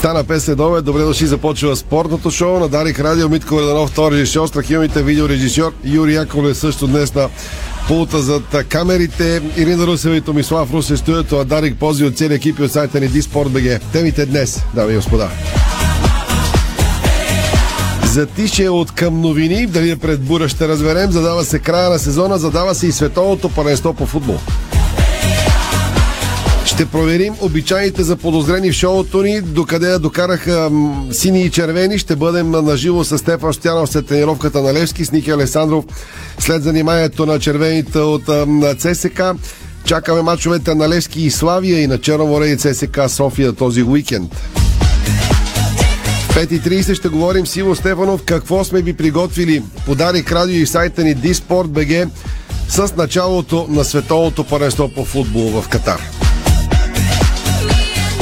Стана 5 следове, добре дошли, започва спортното шоу на Дарик Радио, Митко Реданов, втори режисьор, страхилните видеорежисьор, Юрий Яковлев също днес на пулта зад камерите, Ирина Русева и Томислав Русе студиото, а Дарик пози от целия екип от сайта ни Диспорт.бг. Темите днес, дами и господа. Затише от към новини, дали е пред бура ще разберем, задава се края на сезона, задава се и световното първенство по футбол. Ще проверим обичайните за подозрени в шоуто ни, докъде я докараха сини и червени. Ще бъдем на живо с Стефан Штянов след тренировката на Левски, с Ники Алесандров след заниманието на червените от на ЦСК. Чакаме мачовете на Левски и Славия и на Черноморе и ЦСК София този уикенд. 5.30 ще говорим с Иво Стефанов какво сме ви приготвили. Подарик радио и сайта ни Диспорт.бг с началото на световното първенство по футбол в Катар.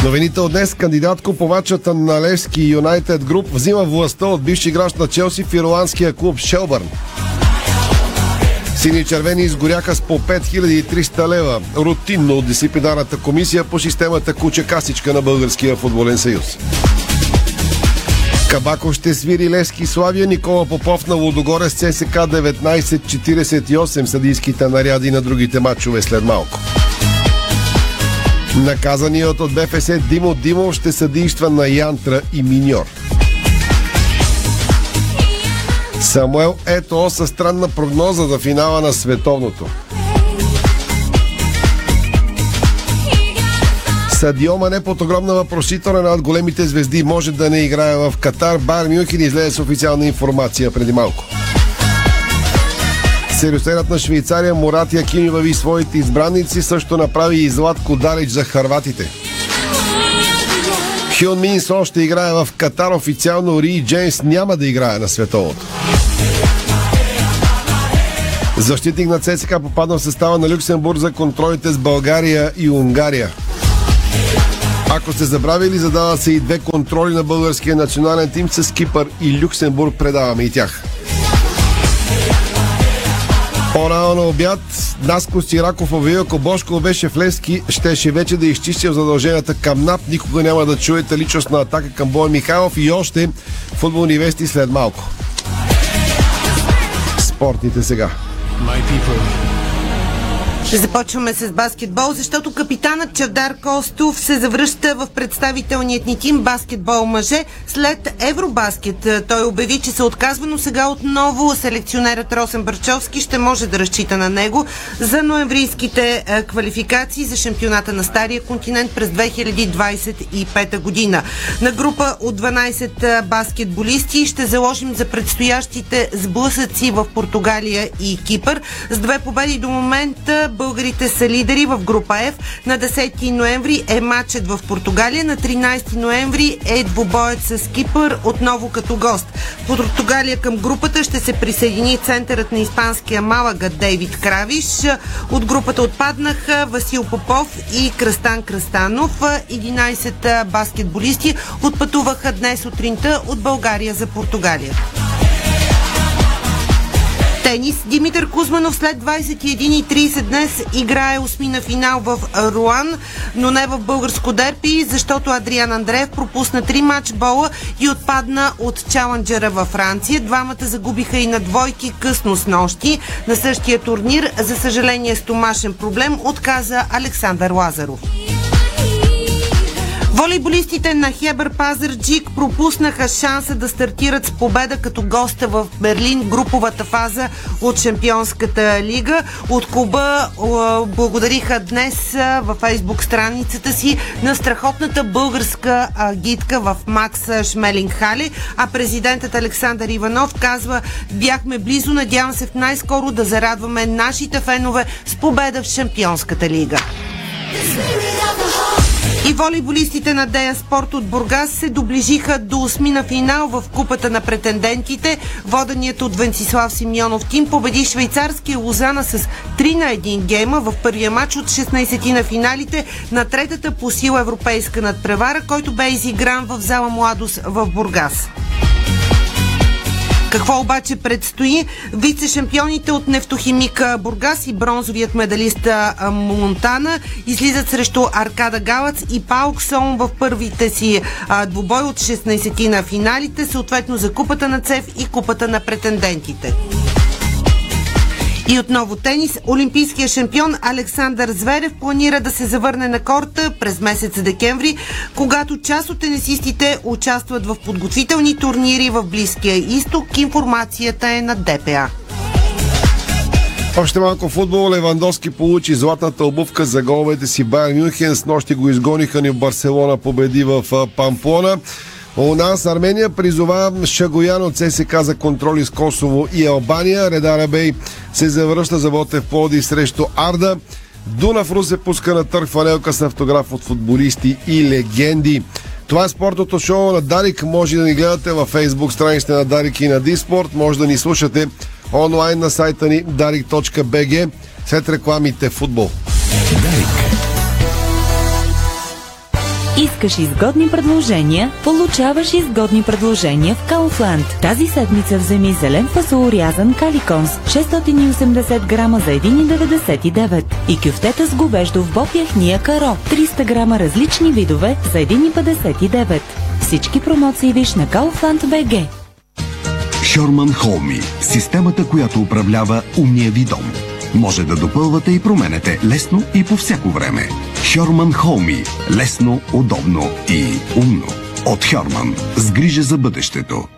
Новините от днес кандидат купувачата на Левски Юнайтед Груп взима властта от бивш играч на Челси в ирландския клуб Шелбърн. Сини червени изгоряха с по 5300 лева рутинно от дисциплинарната комисия по системата Куче Касичка на Българския футболен съюз. Кабаков ще свири Левски Славия, Никола Попов на Лодогорец ЦСК 1948 съдийските наряди на другите матчове след малко. Наказаният от БФС Димо Димо ще съдейства на Янтра и Миньор. Самуел Ето със странна прогноза за финала на световното. Садио Мане под огромна въпросителна над големите звезди може да не играе в Катар. Бар Мюнхен излезе с официална информация преди малко. Сериосерът на Швейцария Мурат Якими въви своите избранници, също направи и Златко Далич за харватите. Хюн Мин Сон ще играе в Катар официално, Ри Джеймс няма да играе на световото. Защитник на ЦСКА попадна в състава на Люксембург за контролите с България и Унгария. Ако сте забравили, задават се и две контроли на българския национален тим с Кипър и Люксембург. Предаваме и тях. По-рано обяд Наско Сираков обяви, ако Бошко беше в Левски, щеше вече да изчистил задълженията към НАП. Никога няма да чуете личностна атака към Боя Михайлов и още футболни вести след малко. Спортните сега. Започваме с баскетбол, защото капитанът Чавдар Костов се завръща в представителният ни тим баскетбол мъже след Евробаскет. Той обяви, че се отказва, но сега отново селекционерът Росен Барчовски ще може да разчита на него за ноемврийските е, квалификации за шампионата на Стария континент през 2025 година. На група от 12 баскетболисти ще заложим за предстоящите сблъсъци в Португалия и Кипър. С две победи до момента българите са лидери в група F. На 10 ноември е матчът в Португалия. На 13 ноември е двубоят с Кипър, отново като гост. В Португалия към групата ще се присъедини центърът на испанския Малага Дейвид Кравиш. От групата отпаднаха Васил Попов и Кръстан Кръстанов. 11 баскетболисти отпътуваха днес сутринта от България за Португалия. Тенис. Димитър Кузманов след 21.30 днес играе осмина финал в Руан, но не в българско дерпи, защото Адриан Андреев пропусна три матчбола и отпадна от чаленджера във Франция. Двамата загубиха и на двойки късно с нощи. На същия турнир, за съжаление с томашен проблем, отказа Александър Лазаров. Волейболистите на Хебър Пазарджик пропуснаха шанса да стартират с победа като госта в Берлин груповата фаза от Шампионската лига. От клуба благодариха днес във фейсбук страницата си на страхотната българска гидка в Макс Шмелинг Хали, а президентът Александър Иванов казва бяхме близо, надявам се в най-скоро да зарадваме нашите фенове с победа в Шампионската лига. И волейболистите на Дея Спорт от Бургас се доближиха до осмина финал в Купата на претендентите. Воденият от Венцислав Симеонов тим победи швейцарския Лозана с 3 на 1 гейма в първия матч от 16 на финалите на третата по сила европейска надпревара, който бе изигран в зала Младост в Бургас. Какво обаче предстои? Вице-шампионите от нефтохимика Бургас и бронзовият медалист Монтана излизат срещу Аркада Галац и Пауксон в първите си двубой от 16 на финалите, съответно за купата на ЦЕВ и купата на претендентите. И отново тенис. Олимпийския шампион Александър Зверев планира да се завърне на корта през месец декември, когато част от тенисистите участват в подготвителни турнири в Близкия изток. Информацията е на ДПА. Още малко футбол. Левандовски получи златната обувка за головете си Байер Мюнхен. С нощи го изгониха ни в Барселона, победи в Памплона. У нас Армения призова Шагоян от ССК за контроли с Косово и Албания. Редара Бей се завръща за Ботев Поди срещу Арда. Дунав Русе пуска на търг фанелка с автограф от футболисти и легенди. Това е спортното шоу на Дарик. Може да ни гледате във фейсбук страниците на Дарик и на Диспорт. Може да ни слушате онлайн на сайта ни darik.bg след рекламите футбол. Дарик. Искаш изгодни предложения? Получаваш изгодни предложения в Kaufland. Тази седмица вземи зелен фасол рязан каликонс 680 грама за 1,99 и кюфтета с говеждо в боб каро 300 грама различни видове за 1,59. Всички промоции виж на Kaufland BG. Шорман Холми – системата, която управлява умния ви дом. Може да допълвате и променете лесно и по всяко време. Хьорман Холми. Лесно, удобно и умно. От Хьорман. С грижа за бъдещето.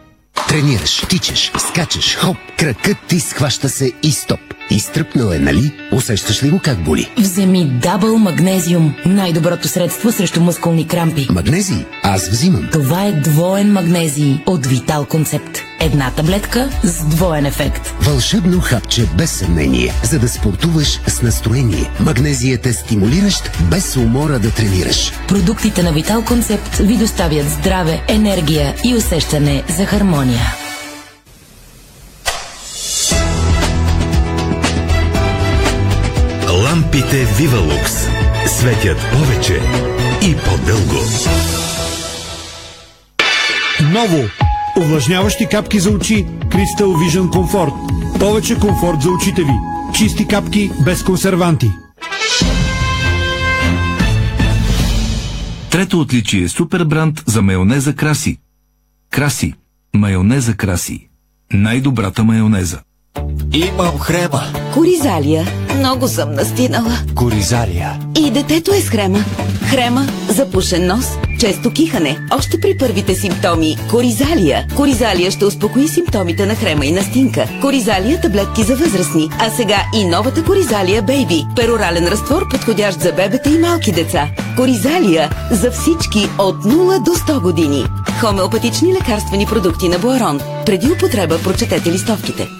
Тренираш, тичаш, скачаш, хоп, кракът ти схваща се и стоп. Изтръпнал е, нали? Усещаш ли го как боли? Вземи Дабъл Магнезиум. Най-доброто средство срещу мускулни крампи. Магнезий? Аз взимам. Това е двоен магнезий от Витал Концепт. Една таблетка с двоен ефект. Вълшебно хапче без съмнение, за да спортуваш с настроение. Магнезият е стимулиращ, без умора да тренираш. Продуктите на Витал Концепт ви доставят здраве, енергия и усещане за хармония. Лампите Вивалукс светят повече и по-дълго. Ново! Увлажняващи капки за очи Crystal Vision Comfort. Повече комфорт за очите ви. Чисти капки без консерванти. Трето отличие – супер бранд за майонеза Краси. Краси. Майонеза Краси. Най-добрата майонеза. Имам хрема. Коризалия. Много съм настинала. Коризалия. И детето е с хрема. Хрема, запушен нос, често кихане. Още при първите симптоми. Коризалия. Коризалия ще успокои симптомите на хрема и настинка. Коризалия таблетки за възрастни. А сега и новата Коризалия Бейби. Перорален разтвор, подходящ за бебета и малки деца. Коризалия за всички от 0 до 100 години. Хомеопатични лекарствени продукти на Буарон. Преди употреба прочетете листовките.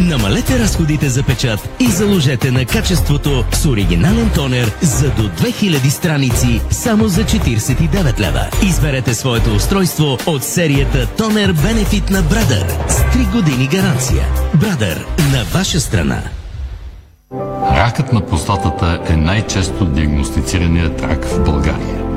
Намалете разходите за печат и заложете на качеството с оригинален тонер за до 2000 страници само за 49 лева. Изберете своето устройство от серията Тонер Бенефит на Брадър с 3 години гаранция. Брадър на ваша страна. Ракът на простатата е най-често диагностицираният рак в България.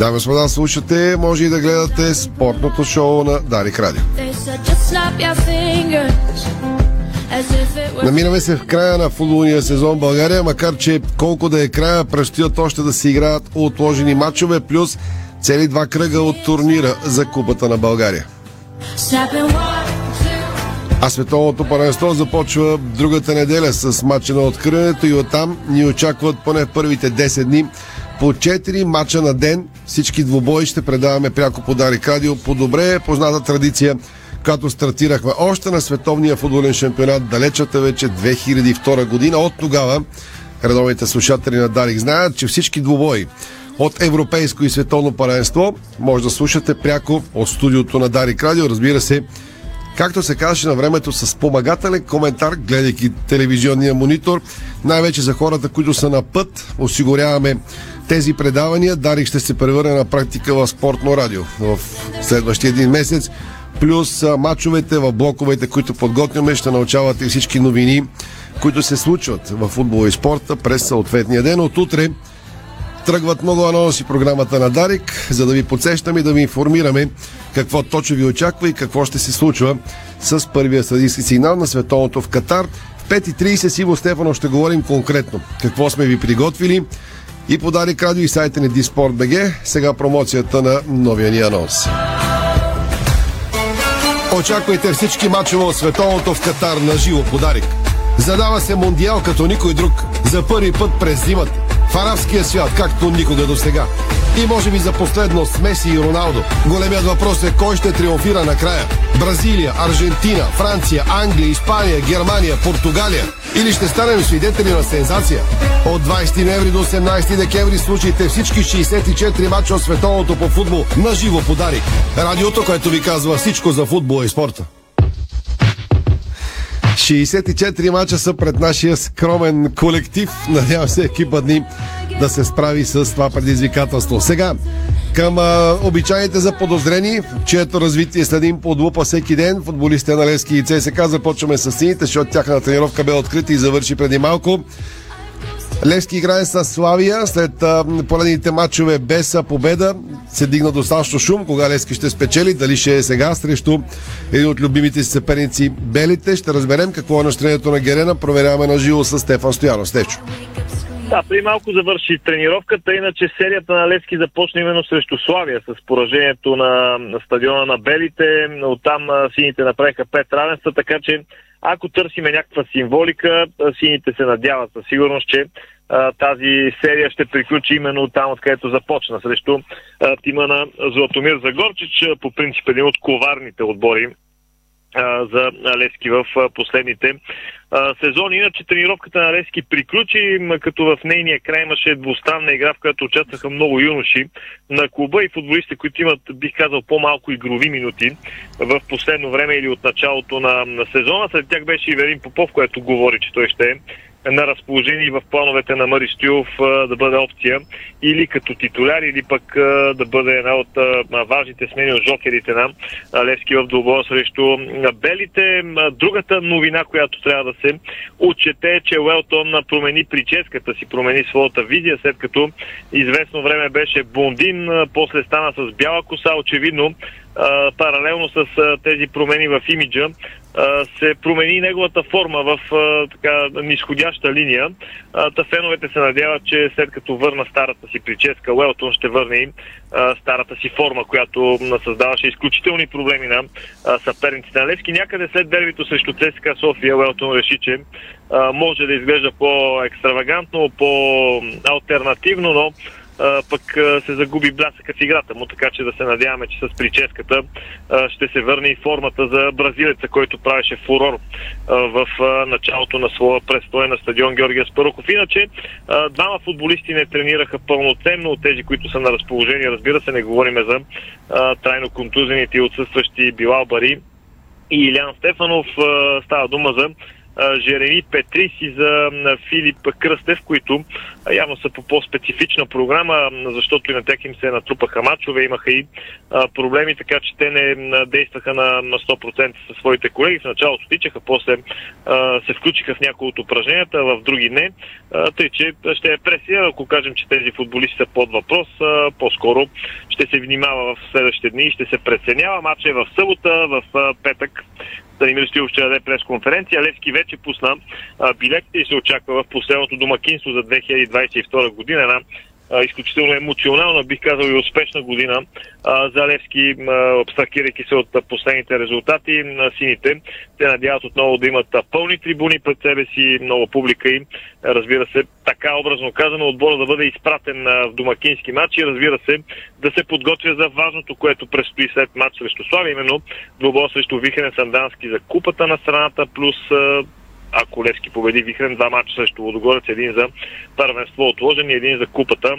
И господа, слушате, може и да гледате спортното шоу на Дарик Радио. Намираме се в края на футболния сезон в България, макар че колко да е края, предстоят още да се играят отложени матчове, плюс цели два кръга от турнира за Купата на България. А световното първенство започва другата неделя с матча на откриването и оттам ни очакват поне в първите 10 дни по 4 мача на ден. Всички двубои ще предаваме пряко по Дарик Радио по добре позната традиция, която стартирахме още на световния футболен шампионат далечата вече 2002 година. От тогава редовните слушатели на Дарик знаят, че всички двубои от европейско и световно паренство може да слушате пряко от студиото на Дарик Радио. Разбира се, както се казваше на времето с спомагателен коментар, гледайки телевизионния монитор, най-вече за хората, които са на път, осигуряваме тези предавания. Дарик ще се превърне на практика в спортно радио в следващия един месец. Плюс мачовете в блоковете, които подготвяме, ще научавате всички новини, които се случват в футбола и спорта през съответния ден. От утре тръгват много анонси програмата на Дарик, за да ви подсещаме и да ви информираме какво точно ви очаква и какво ще се случва с първия съдийски сигнал на световното в Катар. В 5.30 с Иво Стефанов ще говорим конкретно какво сме ви приготвили и по Дарик Радио и сайта ни Диспорт.бг. Сега промоцията на новия ни анонс. Очаквайте всички мачове от световното в Катар на живо подарик. Задава се Мондиал като никой друг. За първи път през зимата. В арабския свят, както никога до сега. И може би за последно с Меси и Роналдо. Големият въпрос е кой ще триумфира накрая. Бразилия, Аржентина, Франция, Англия, Испания, Германия, Португалия. Или ще станем свидетели на сензация. От 20 ноември до 18 декември слушайте всички 64 мача от световното по футбол на живо подарик. Радиото, което ви казва всичко за футбола и спорта. 64 мача са пред нашия скромен колектив. Надявам се екипът ни да се справи с това предизвикателство. Сега, към а, обичайните за подозрени, чието развитие следим под лупа всеки ден. Футболистите на Лески и ЦСК започваме с сините, защото тяхна тренировка бе открита и завърши преди малко. Левски играе с Славия след а, поредните матчове без победа. Се дигна достатъчно шум, кога Левски ще спечели, дали ще е сега срещу един от любимите си съперници Белите. Ще разберем какво е настроението на Герена. Проверяваме на живо с Стефан Стоянов. Стечо. Да, при малко завърши тренировката, иначе серията на Левски започна именно срещу Славия с поражението на, на стадиона на Белите. Оттам сините направиха пет равенства, така че ако търсиме някаква символика, сините се надяват със сигурност, че тази серия ще приключи именно там, откъдето започна, срещу а, тима на Златомир Загорчич, по принцип един от коварните отбори за Левски в последните сезони. Иначе тренировката на Левски приключи, като в нейния край имаше двустранна игра, в която участваха много юноши на клуба и футболисти, които имат, бих казал, по-малко игрови минути в последно време или от началото на, на сезона. След тях беше Иверин Попов, което говори, че той ще е на разположение в плановете на Мари Стюов а, да бъде опция или като титуляр, или пък да бъде една от важните смени от жокерите на Левски в двубоя срещу белите. Другата новина, която трябва да се отчете е, че Уелтон промени прическата си, промени своята визия, след като известно време беше блондин, а, после стана с бяла коса, очевидно паралелно с тези промени в имиджа се промени неговата форма в а, така нисходяща линия. А, Та феновете се надяват, че след като върна старата си прическа, Уелтон ще върне а, старата си форма, която създаваше изключителни проблеми на а, съперниците на Левски. Някъде след дербито срещу ЦСКА София, Уелтон реши, че а, може да изглежда по-екстравагантно, по-алтернативно, но пък се загуби блясъка в играта му, така че да се надяваме, че с прическата ще се върне и формата за бразилеца, който правеше фурор в началото на своя престой на стадион Георгия Спарухов. Иначе двама футболисти не тренираха пълноценно от тези, които са на разположение. Разбира се, не говориме за трайно контузените и отсъстващи Билал Бари и Илян Стефанов. Става дума за Жереми Петрис и за Филип Кръстев, които явно са по по-специфична програма, защото и на тях им се натрупаха мачове, имаха и проблеми, така че те не действаха на, на 100% със своите колеги. В началото тичаха, после се включиха в някои от упражненията, в други не. Тъй, че ще е пресия, ако кажем, че тези футболисти са под въпрос, по-скоро ще се внимава в следващите дни и ще се преценява. Матч е в събота, в петък Станимир Стоилов ще даде пресконференция. Левски вече пусна билетите и се очаква в последното домакинство за 2022 година. Една а, изключително емоционална, бих казал и успешна година а, за Левски, абстракирайки се от а, последните резултати на сините. Те надяват отново да имат а, пълни трибуни пред себе си, много публика и разбира се, така образно казано, отбора да бъде изпратен а, в домакински матч и разбира се, да се подготвя за важното, което предстои след матч срещу Слави, именно двобой срещу Вихрен Сандански за купата на страната, плюс а, ако Левски победи Вихрен, два мача срещу Водогорец, един за първенство отложен и един за купата.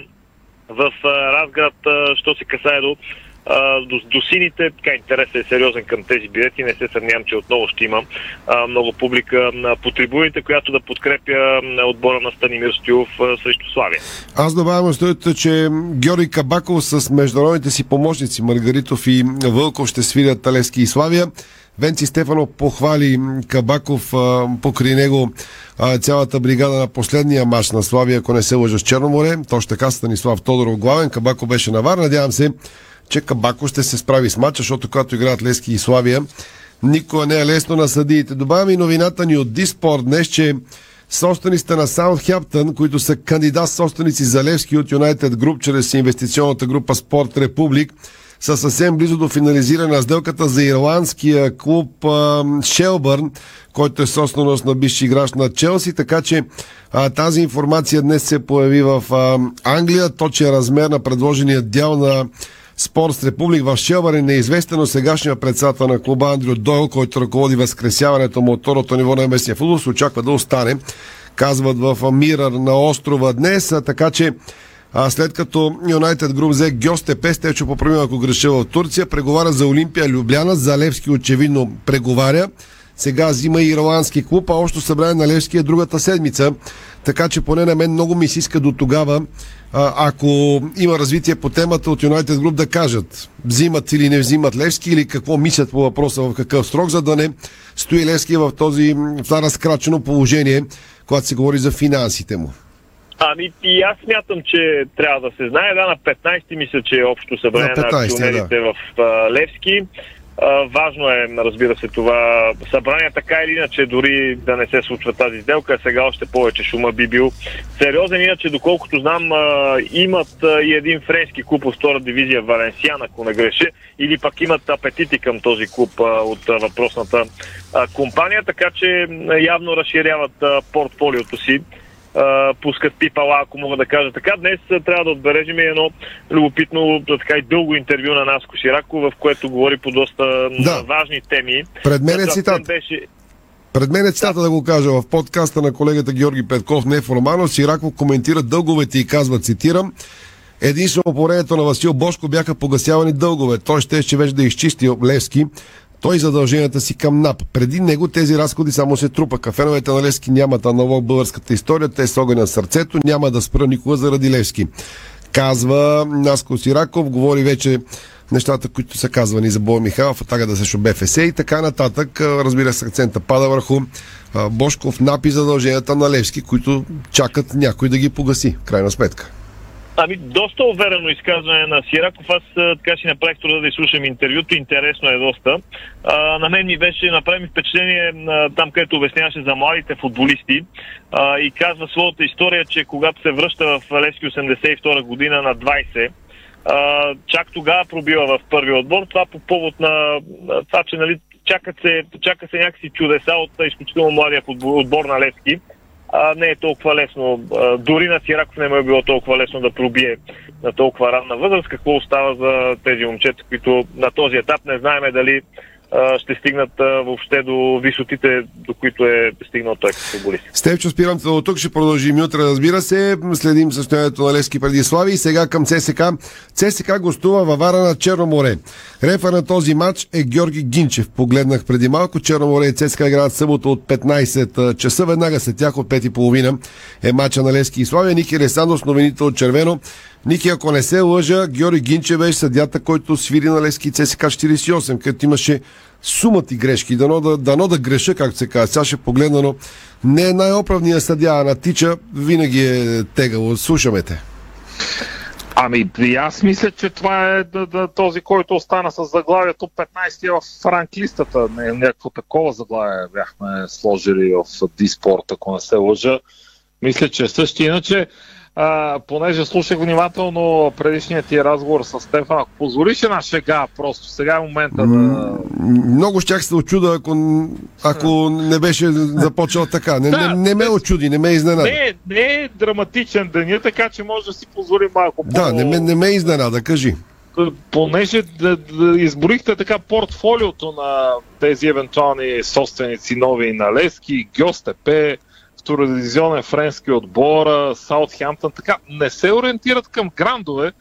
В Разград, що се касае до до, до сините, така интересът е сериозен към тези билети. Не се съмнявам, че отново ще има а, много публика а, по трибуните, която да подкрепя отбора на Станимир Стоилов а, срещу Славия. Аз добавям стоите, че Георги Кабаков с международните си помощници Маргаритов и Вълков ще свирят Талески и Славия. Венци Стефанов похвали Кабаков а, покрай него а, цялата бригада на последния матч на Славия, ако не се лъжа с Черноморе. Точно така Станислав Тодоров главен, Кабаков беше на вар. Надявам се, че Кабако ще се справи с матча, защото когато играят Лески и Славия, никога не е лесно на съдиите. Добавям и новината ни от Диспорт днес, че собствениците на Саутхемптън, които са кандидат собственици за Левски от Юнайтед Груп чрез инвестиционната група Спорт Републик, са съвсем близо до финализиране на сделката за ирландския клуб Шелбърн, който е собственост на бивши играч на Челси, така че а, тази информация днес се появи в а, Англия. Точен размер на предложения дял на Спорт Републик в Шелбър е неизвестен, но сегашният председател на клуба Андрю Дойл, който ръководи възкресяването му от второто ниво на местния футбол, се очаква да остане, казват в Мирър на острова днес, така че а след като Юнайтед Груп взе Гьостепе, Стечо поправим ако греша в Турция, преговаря за Олимпия Любляна, за Левски очевидно преговаря. Сега взима и ирландски клуб, а още събрание на Левски е другата седмица. Така че поне на мен много ми се иска до тогава, ако има развитие по темата от Юнайтед Груп да кажат взимат или не взимат Левски или какво мислят по въпроса в какъв срок, за да не стои Левски в този в разкрачено положение, когато се говори за финансите му. Ами и аз смятам, че трябва да се знае. Да, на 15 мисля, че е общо събрание на, 15, на акционерите да. в а, Левски. А, важно е, разбира се, това събрание, така или иначе, дори да не се случва тази сделка, сега още повече шума би бил сериозен. Иначе, доколкото знам, а, имат а, и един френски клуб от втора дивизия Валенсиан, ако не греше, или пък имат апетити към този клуб а, от а, въпросната а, компания, така че явно разширяват а, портфолиото си а, пускат пипала, ако мога да кажа така. Днес трябва да отбележим едно любопитно, така и дълго интервю на Наско Сирако, в което говори по доста да. важни теми. Пред мен е цитат. Беше... Пред мен е цитата да. да го кажа в подкаста на колегата Георги Петков, неформално. Сирако коментира дълговете и казва, цитирам, Единствено по времето на Васил Бошко бяха погасявани дългове. Той ще, ще вече да изчисти Левски той задълженията си към НАП. Преди него тези разходи само се трупаха. Феновете на Левски нямат аналог българската история, те са огъня на сърцето, няма да спра никога заради Левски. Казва Наско Сираков, говори вече нещата, които са казвани за Бой Михайлов, атака да срещу БФС и така нататък. Разбира се, акцента пада върху Бошков, напи задълженията на Левски, които чакат някой да ги погаси, крайна сметка. Ами, доста уверено изказване на Сираков. Аз така си направих труда да изслушам интервюто. Интересно е доста. А, на мен ми беше, направи впечатление а, там, където обясняваше за младите футболисти а, и казва своята история, че когато се връща в Лески 82 година на 20, а, чак тогава пробива в първи отбор. Това по повод на, това, че нали, чакат се, чака се някакси чудеса от изключително младия отбор на Левски а, не е толкова лесно. А, дори на Сираков не му е било толкова лесно да пробие на толкова ранна възраст. Какво остава за тези момчета, които на този етап не знаеме дали ще стигнат въобще до висотите, до които е стигнал той като футболист. Степчо, спирам те до тук, ще продължим утре, разбира се. Следим състоянието на Левски преди Слави. И сега към ЦСК. ЦСК гостува във Вара на Черно море. Рефа на този матч е Георги Гинчев. Погледнах преди малко. Черно море и ЦСКА играят събота от 15 часа. Веднага след тях от 5.30 е матча на Лески и Славия. Ники Ресандос, новините от Червено. Ники, ако не се лъжа, Георги Гинчев беше съдята, който свири на Лески ЦСКА 48, където имаше сумата и грешки. Дано да, дано да греша, както се казва. Сега ще погледна, но не е най-оправният съдя, а на тича винаги е тегало. Слушаме те. Ами, аз мисля, че това е да, да, този, който остана с заглавието 15 в ранглистата. Не, някакво такова заглавие бяхме сложили в Диспорт, ако не се лъжа. Мисля, че също иначе а, понеже слушах внимателно предишният ти разговор с Стефан, ако позволиш една шега, просто сега е момента да... Много щях се очуда, ако, ако не беше започнал така. Не, да, не, не ме очуди, не ме изненада. Не, не е драматичен деня, така че може да си позволи малко Да, по... не, ме, не ме изненада, кажи. Понеже да, да изборихте така портфолиото на тези евентуални собственици нови на Лески, Гьостепе, втородивизионен френски отбор, Саутхемптън, така не се ориентират към грандове.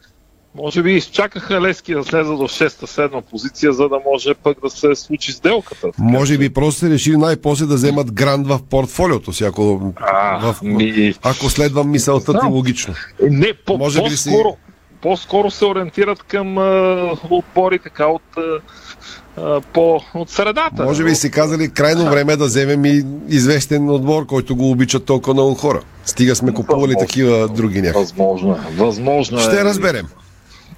Може би изчакаха Лески да слезе до 6-7 позиция, за да може пък да се случи сделката. Може би просто се решили най-после да вземат гранд в портфолиото си, ако, а, в, ми... ако следвам мисълта ти логично. Не, по, може по-скоро, си... по-скоро се ориентират към а, отбори така от а, по, от средата. Може би си казали крайно време да вземем и известен отбор, който го обичат толкова много хора. Стига сме купували възможно, такива други някакви. Възможно е. Възможно Ще е. разберем.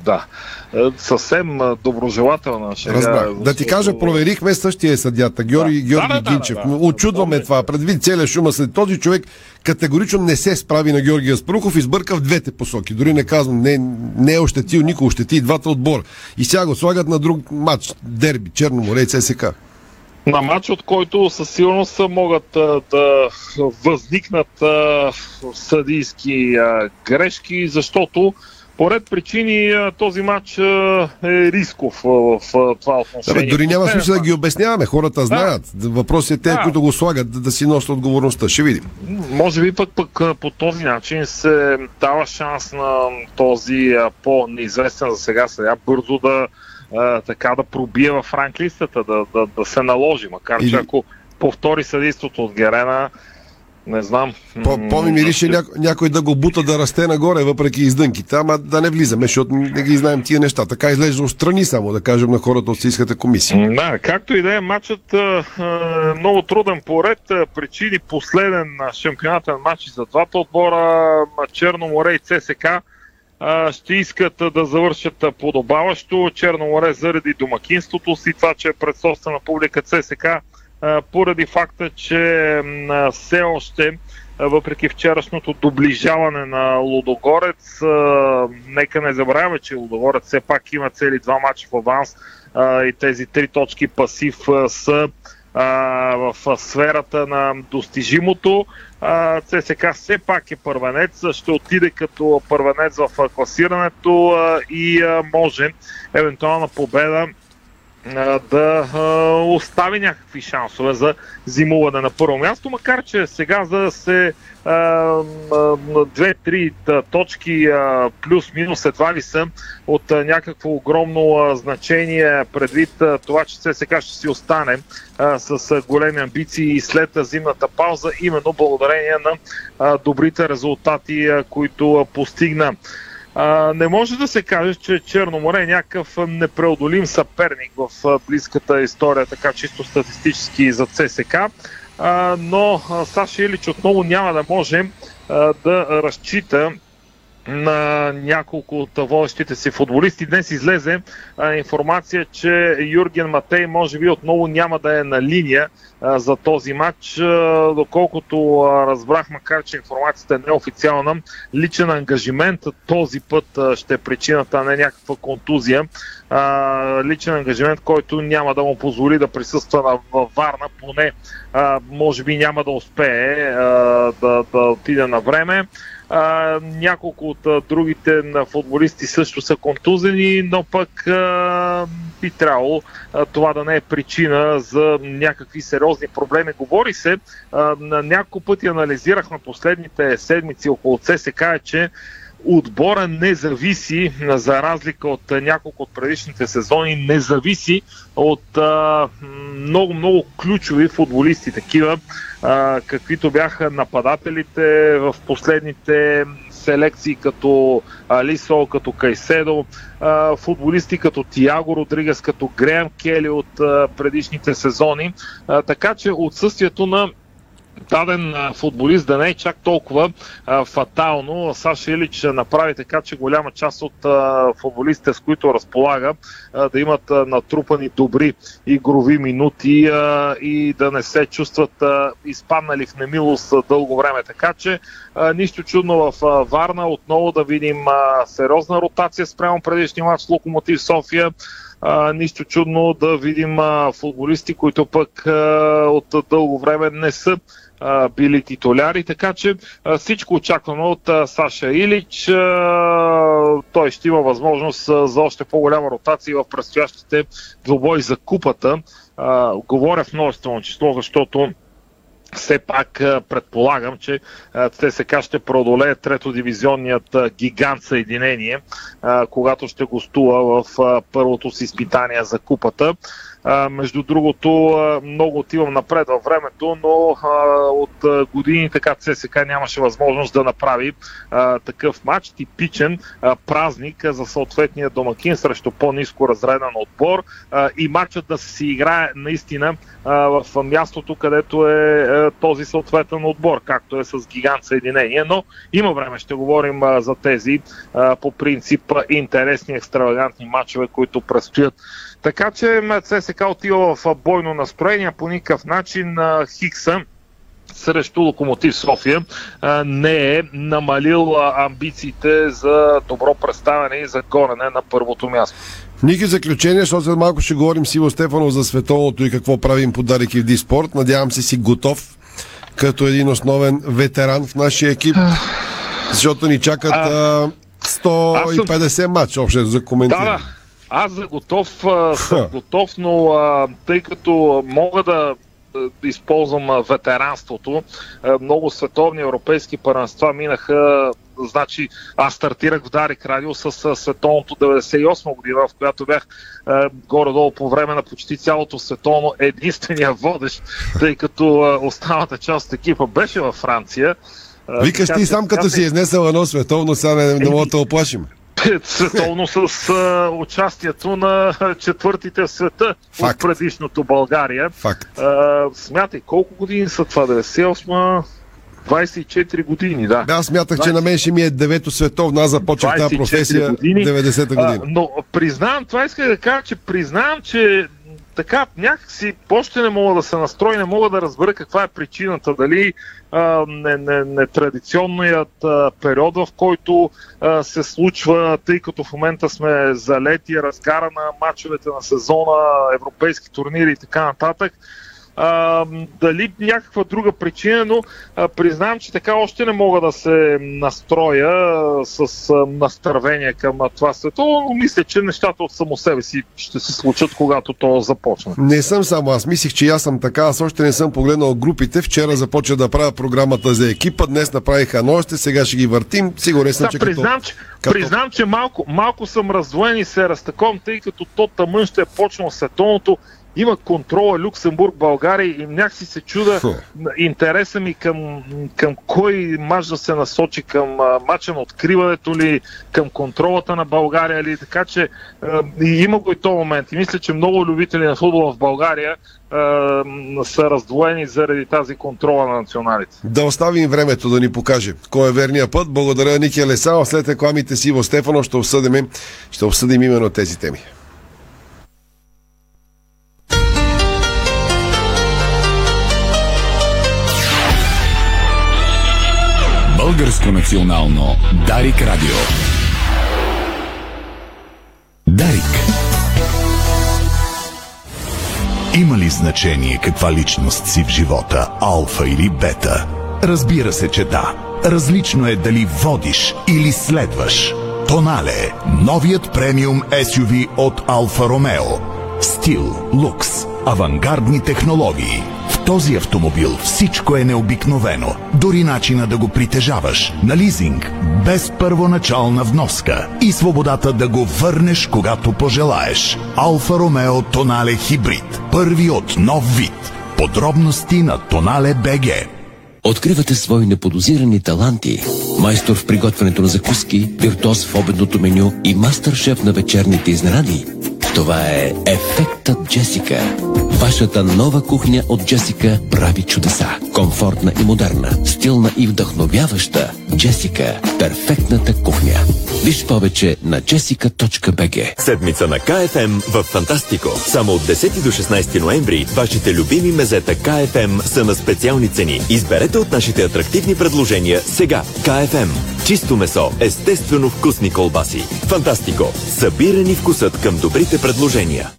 Да. Е, съвсем доброжелателна шега. Разбрах. Защото... Да ти кажа, проверихме същия съдята, Георги, да. Георги да, Гинчев. Да, да, да. Очудваме да, това. Предвид целият шума след този човек категорично не се справи на Георгия Спрухов и сбърка в двете посоки. Дори не казвам, не, не е ощетил никой, ощети и двата отбора. И сега го слагат на друг матч. Дерби, Черно море и ЦСК. На матч, от който със сигурност могат а, да възникнат а, съдийски а, грешки, защото по ред причини този матч е рисков в това отношение. Да, дори няма смисъл да ги обясняваме. Хората знаят. Да. Въпросът е те, да. които го слагат, да, да си носят отговорността. Ще видим. Може би пък, пък по този начин се дава шанс на този по-неизвестен за сега сега бързо да така да пробие в ранглистата, да, да, да се наложи. Макар че ако повтори съдейството от Герена, не знам. По, ми мирише няко, някой да го бута да расте нагоре, въпреки издънките, ама да не влизаме, защото не ги знаем тия неща. Така изглежда страни само, да кажем на хората от Сийската комисия. Да, както и да е, матчът е много труден поред. Причини последен шампионатен матч за двата отбора, Черно море и ЦСК ще искат да завършат подобаващо. Черно море заради домакинството си, това, че е пред собствена публика ЦСК поради факта, че все още въпреки вчерашното доближаване на Лудогорец, нека не забравяме, че Лудогорец все пак има цели два мача в аванс и тези три точки пасив са в сферата на достижимото. ЦСК все пак е първенец, ще отиде като първенец в класирането и може евентуална победа да остави някакви шансове за зимуване на първо място, макар че сега за да се две-три точки плюс-минус едва ли са от някакво огромно значение предвид това, че сега ще си остане с големи амбиции след зимната пауза, именно благодарение на добрите резултати, които постигна. А, не може да се каже, че Черно море е някакъв непреодолим съперник в близката история, така чисто статистически за ЦСК. А, но Саша Илич отново няма да може да разчита на няколко от водещите си футболисти. Днес излезе а, информация, че Юрген Матей може би отново няма да е на линия а, за този матч. А, доколкото а, разбрах, макар че информацията е неофициална, личен ангажимент този път а, ще е причината, а не някаква контузия. А, личен ангажимент, който няма да му позволи да присъства на, в Варна, поне а, може би няма да успее а, да, да отиде на време. А, няколко от а, другите на футболисти също са контузени, но пък а, би трябвало а, това да не е причина за някакви сериозни проблеми. Говори се, а, на няколко пъти анализирахме последните седмици около ЦСК, че отбора не зависи, за разлика от няколко от предишните сезони, не зависи от а, много, много ключови футболисти, такива а, каквито бяха нападателите в последните селекции като Алисо, като Кайседо, а, футболисти като Тиаго Родригес, като Греъм Кели от а, предишните сезони. А, така че отсъствието на даден футболист да не е чак толкова а, фатално. Саша Илич направи така, че голяма част от а, футболистите, с които разполага, а, да имат а, натрупани добри игрови минути а, и да не се чувстват а, изпаднали в немилост а, дълго време. Така че а, нищо чудно в а, Варна отново да видим а, сериозна ротация спрямо предишния матч с Локомотив София а, нищо чудно да видим а, футболисти, които пък а, от дълго време не са били титуляри, така че всичко очаквано от Саша Илич. Той ще има възможност за още по-голяма ротация в предстоящите двобои за купата. Говоря в множествено число, защото все пак предполагам, че а, ЦСКА ще преодолее трето дивизионният гигант съединение, когато ще гостува в първото си изпитание за купата. Между другото, много отивам напред във времето, но от години така ЦСК нямаше възможност да направи такъв матч, типичен празник за съответния домакин срещу по-низко разреден отбор. И матчът да се играе наистина в мястото, където е този съответен отбор, както е с гигант Съединение, но има време, ще говорим за тези по принцип интересни, екстравагантни матчове, които предстоят така че ЦСК отива в бойно настроение, по никакъв начин Хикса срещу Локомотив София не е намалил амбициите за добро представяне и за горене на първото място. Ники, заключение, защото след малко ще говорим с Иво Стефанов за световното и какво правим по Дарик в Диспорт. Надявам се си готов като един основен ветеран в нашия екип, защото ни чакат а, 150 съм... матча общо за коментиране. Да, да. Аз за готов а, съм готов, но а, тъй като мога да използвам ветеранството, много световни европейски първенства минаха значи аз стартирах в Дарик Радио с световното 98 година, в която бях горе-долу по време на почти цялото световно единствения водещ, тъй като а, останалата част от екипа беше във Франция. Викаш ти сам като си изнесъл едно световно, сега не, не мога да оплашим световно с а, участието на четвъртите в света Факт. от предишното България. Факт. А, смятай, колко години са това? 98 24 години, да. Да, аз смятах, 20... че на мен ще ми е девето световно. Аз започнах тази професия години, 90-та година. А, но признавам, това иска да кажа, че признавам, че така, някакси още не мога да се настроя, не мога да разбера каква е причината. Дали нетрадиционният не, не, не период, в който а, се случва, тъй като в момента сме залети, разгара на мачовете на сезона, европейски турнири и така нататък а, дали някаква друга причина, но а, признавам, че така още не мога да се настроя а, с а, настървение към а, това свето, но мисля, че нещата от само себе си ще се случат, когато то започне. Не съм само аз. Мислих, че аз съм така. Аз още не съм погледнал групите. Вчера започна да правя програмата за екипа. Днес направиха нощите. Сега ще ги въртим. Сигурен съм, да, че признам, като... че, като... признам, че малко, малко съм раздвоен и се разтаком, тъй като то тъмън ще е почнал световното има контрола Люксембург, България и някакси се чуда Фу. интереса ми към, към кой мач да се насочи, към а, мача на откриването ли, към контролата на България ли, така че а, и има го и този момент. И мисля, че много любители на футбола в България а, са раздвоени заради тази контрола на националите. Да оставим времето да ни покаже кой е верният път. Благодаря Ники Алесао. След рекламите си Иво Стефано ще обсъдим, ще обсъдим именно тези теми. Българско национално Дарик Радио. Дарик. Има ли значение каква личност си в живота, алфа или бета? Разбира се, че да. Различно е дали водиш или следваш. Тонале. Новият премиум SUV от Алфа Ромео. Стил, лукс, авангардни технологии. В този автомобил всичко е необикновено. Дори начина да го притежаваш. На лизинг, без първоначална вноска. И свободата да го върнеш, когато пожелаеш. Алфа Ромео Тонале Хибрид. Първи от нов вид. Подробности на Тонале БГ. Откривате свои неподозирани таланти. Майстор в приготвянето на закуски, виртуоз в обедното меню и мастър-шеф на вечерните изненади. Това е Ефектът Джесика. Вашата нова кухня от Джесика прави чудеса. Комфортна и модерна, стилна и вдъхновяваща. Джесика – перфектната кухня. Виж повече на jessica.bg Седмица на КФМ в Фантастико. Само от 10 до 16 ноември вашите любими мезета КФМ са на специални цени. Изберете от нашите атрактивни предложения сега. КФМ. Чисто месо, естествено вкусни колбаси. Фантастико. Събирани вкусът към добрите предложения.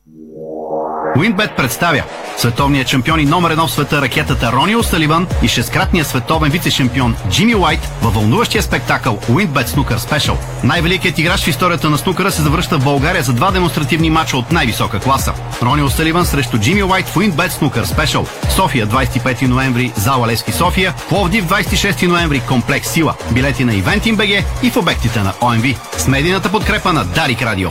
Уинбет представя световният шампион и номер едно в света ракетата Рони О'Саливан и шесткратният световен вице-шампион Джимми Уайт във вълнуващия спектакъл Уинбет Снукър Спешъл. Най-великият играч в историята на снукъра се завръща в България за два демонстративни мача от най-висока класа. Рони О'Саливан срещу Джимми Уайт в Уинбет Снукър Спешъл. София 25 ноември, зала Лески София. Пловдив 26 ноември, комплекс Сила. Билети на Eventim BG и в обектите на ОМВ. С медийната подкрепа на Дарик Радио.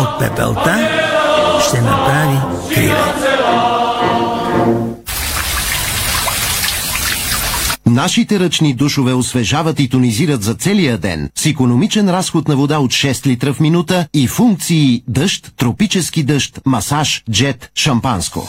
От пепелта ще направи криле. Нашите ръчни душове освежават и тонизират за целия ден с економичен разход на вода от 6 литра в минута и функции дъжд, тропически дъжд, масаж, джет, шампанско.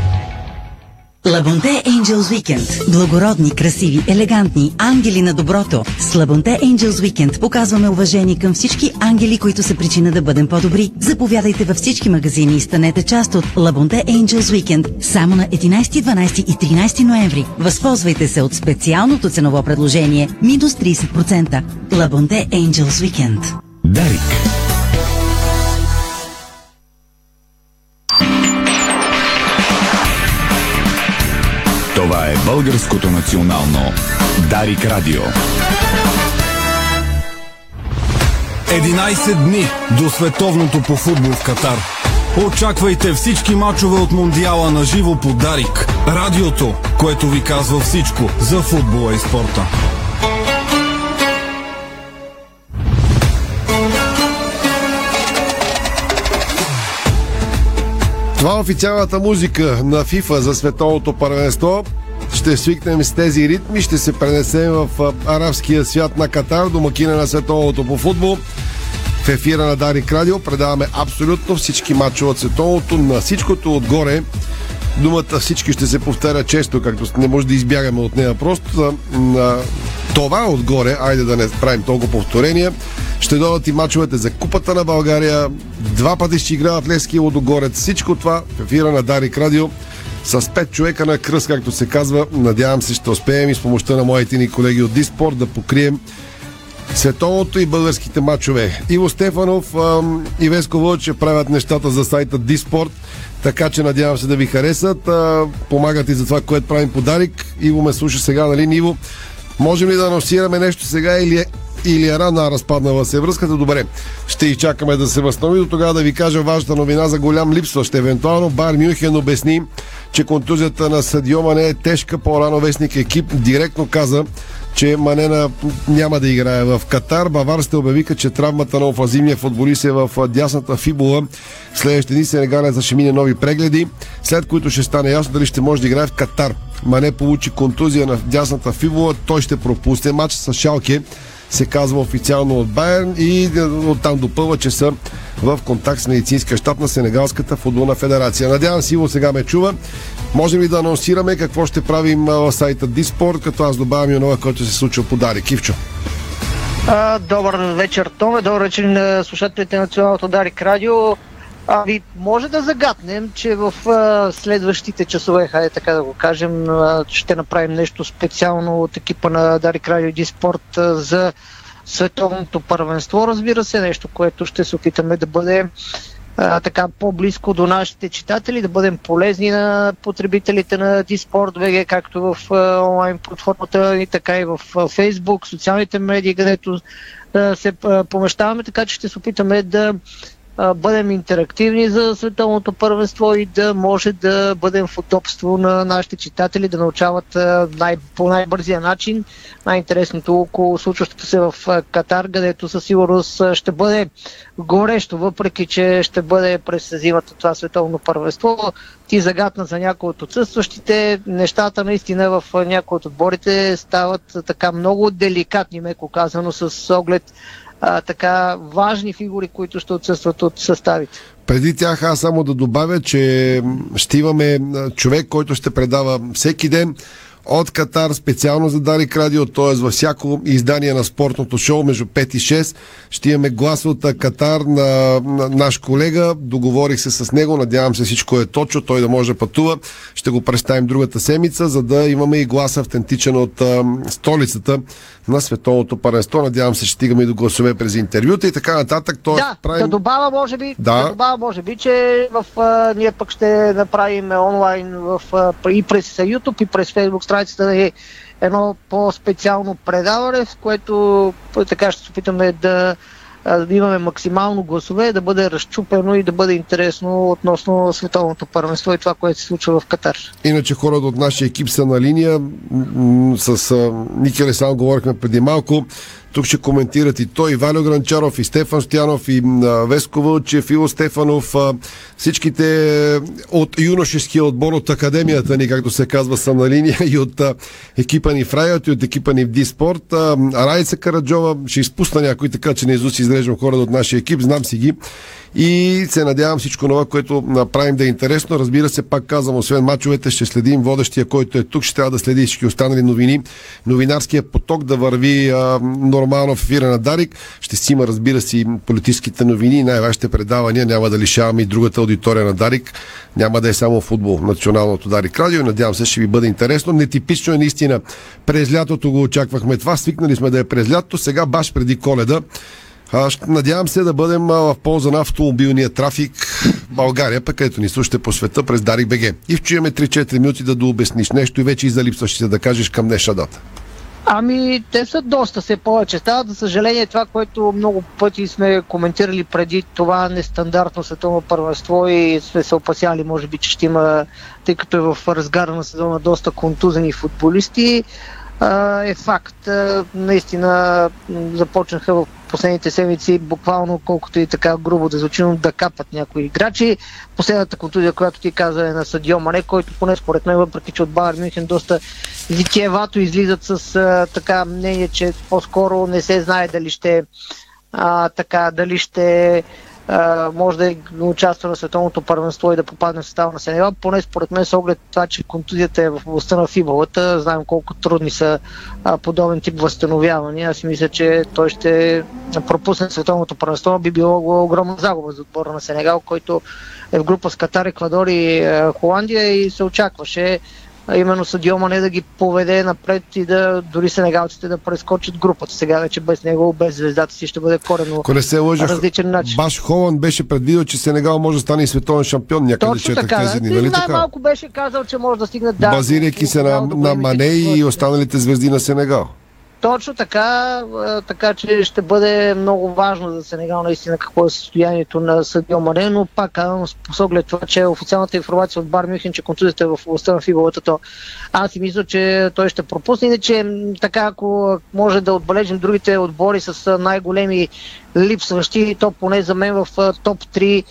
Лабонте Angels Weekend. Благородни, красиви, елегантни, ангели на доброто. С Лабонте Angels Weekend показваме уважение към всички ангели, които са причина да бъдем по-добри. Заповядайте във всички магазини и станете част от Лабонте Angels Weekend. Само на 11, 12 и 13 ноември. Възползвайте се от специалното ценово предложение. Минус 30%. Лабонте Angels Weekend. Дарик. Българското национално Дарик Радио. 11 дни до световното по футбол в Катар. Очаквайте всички мачове от Мондиала на живо по Дарик. Радиото, което ви казва всичко за футбола и спорта. Това е официалната музика на FIFA за световното първенство. Ще свикнем с тези ритми, ще се пренесем в арабския свят на Катар, домакина на световното по футбол. В ефира на Дарик Радио предаваме абсолютно всички матчове от световното, на всичкото отгоре. Думата всички ще се повтаря често, както не може да избягаме от нея. Просто на това отгоре, айде да не правим толкова повторения, ще дойдат и мачовете за Купата на България. Два пъти ще играят Лески и Лодогорец. Всичко това в ефира на Дарик Радио с пет човека на кръст, както се казва. Надявам се ще успеем и с помощта на моите ни колеги от Диспорт да покрием световното и българските матчове. Иво Стефанов ам, и Веско Вълче правят нещата за сайта Диспорт, така че надявам се да ви харесат. А, помагат и за това, което правим подарик. Иво ме слуша сега, нали, Иво? Можем ли да анонсираме нещо сега или е или е рана разпаднала се връзката, добре. Ще изчакаме да се възстанови. До тогава да ви кажа важната новина за голям липсващ. Евентуално Бар Мюнхен обясни, че контузията на Садио Мане е тежка. По-рано вестник екип директно каза, че Манена няма да играе в Катар. Баварците обявиха, че травмата на офазивния футболист е в дясната фибула. В следващите дни Сенегалеца ще мине нови прегледи, след които ще стане ясно дали ще може да играе в Катар. Мане получи контузия на дясната фибула, той ще пропусне матч с Шалке се казва официално от Байерн и оттам допълва, че са в контакт с медицинския щаб на Сенегалската футболна федерация. Надявам се, Иво сега ме чува. Можем ли да анонсираме какво ще правим в сайта Диспорт, като аз добавям и онова, което се случва по Дари Кивчо? А, добър вечер, Томе. Добър вечер на слушателите на Националното Дарик Радио. Ами, може да загаднем, че в а, следващите часове, хайде така да го кажем, а, ще направим нещо специално от екипа на Дарик Радио Диспорт за световното първенство, разбира се, нещо, което ще се опитаме да бъде а, така по-близко до нашите читатели, да бъдем полезни на потребителите на Диспорт ВГ, както в а, онлайн платформата и така и в Фейсбук, социалните медии, където а, се а, помещаваме, така че ще се опитаме да бъдем интерактивни за световното първенство и да може да бъдем в удобство на нашите читатели, да научават най- по най-бързия начин най-интересното около случващото се в Катар, където със сигурност ще бъде горещо, въпреки че ще бъде през зимата това световно първенство. Ти загадна за някои от отсъстващите. Нещата наистина в някои от отборите стават така много деликатни, меко казано, с оглед а, така важни фигури, които ще отсъстват от съставите. Преди тях аз само да добавя, че ще имаме човек, който ще предава всеки ден от Катар специално за Дарик Радио, т.е. във всяко издание на спортното шоу между 5 и 6 ще имаме глас от Катар на, на наш колега. Договорих се с него, надявам се всичко е точно, той да може да пътува. Ще го представим другата седмица, за да имаме и глас автентичен от а, столицата на световното паренство. Надявам се, ще стигаме и до гласове през интервюта и така нататък. Тоест, да, правим... да добавя, може би, да. да добавя, може би, че в, а, ние пък ще направим онлайн в, а, и през YouTube, и през Facebook страницата е едно по-специално предаване, в което така ще се опитаме да да имаме максимално гласове, да бъде разчупено и да бъде интересно относно световното първенство и това, което се случва в Катар. Иначе хората от нашия екип са на линия. С Ники Алесан говорихме преди малко. Тук ще коментират и той, и Валио Гранчаров, и Стефан Стоянов, и Веско Вълчев, Ило Стефанов. Всичките от юношеския отбор от академията ни, както се казва, са на линия и от екипа ни в Райот, и от екипа ни в Диспорт. Райца Караджова ще изпусна някой, така че не изуст изреждам хората от нашия екип, знам си ги. И се надявам всичко това, което направим да е интересно. Разбира се, пак казвам, освен мачовете, ще следим водещия, който е тук. Ще трябва да следи всички останали новини. Новинарския поток да върви а, нормално в ефира на Дарик. Ще си има, разбира се, политическите новини и най-важните предавания. Няма да лишаваме и другата аудитория на Дарик. Няма да е само футбол, националното Дарик Радио. Надявам се, ще ви бъде интересно. Нетипично е наистина. През лятото го очаквахме това. Свикнали сме да е през лятото. Сега баш преди коледа Надявам се да бъдем в полза на автомобилния трафик в България, пък където ни слушате по света през Дарик БГ. И чуеме 3-4 минути да дообясниш нещо и вече и за липсващите да кажеш към днешна дата. Ами, те са доста все повече. Стават, за съжаление, това, което много пъти сме коментирали преди това нестандартно световно първенство и сме се опасяли, може би, че ще има, тъй като е в разгара на сезона доста контузени футболисти, е факт. Наистина започнаха в последните седмици, буквално колкото и така грубо да звучи, да капат някои играчи. Последната контузия, която ти каза е на Садио Мане, който поне според мен, въпреки че от Байер Мюнхен доста витиевато излизат с а, така мнение, че по-скоро не се знае дали ще а, така, дали ще може да участва на световното първенство и да попадне в състава на Сенегал, поне според мен с оглед това, че контузията е в областта на фиболата, знаем колко трудни са а, подобен тип възстановявания. Аз мисля, че той ще пропусне световното първенство, би било огромна загуба за отбора на Сенегал, който е в група с Катар, Еквадор и Холандия и се очакваше а именно Садио Мане да ги поведе напред и да дори сенегалците да прескочат групата. Сега вече без него, без звездата си ще бъде корено Ако не се лъжа, различен начин. Баш Холанд беше предвидил, че Сенегал може да стане и световен шампион някъде Точно така, тези дни. Нали най-малко беше казал, че може да стигне да. Базирайки се на, на Мане и останалите звезди на Сенегал. Точно така, така че ще бъде много важно за Сенегал наистина какво е състоянието на Съдио Мане, но пак казвам с оглед това, че официалната информация от Бар Мюхен, че контузията е в областта на фибулата, то аз си мисля, че той ще пропусне. Иначе така, ако може да отбележим другите отбори с най-големи липсващи, то поне за мен в топ 3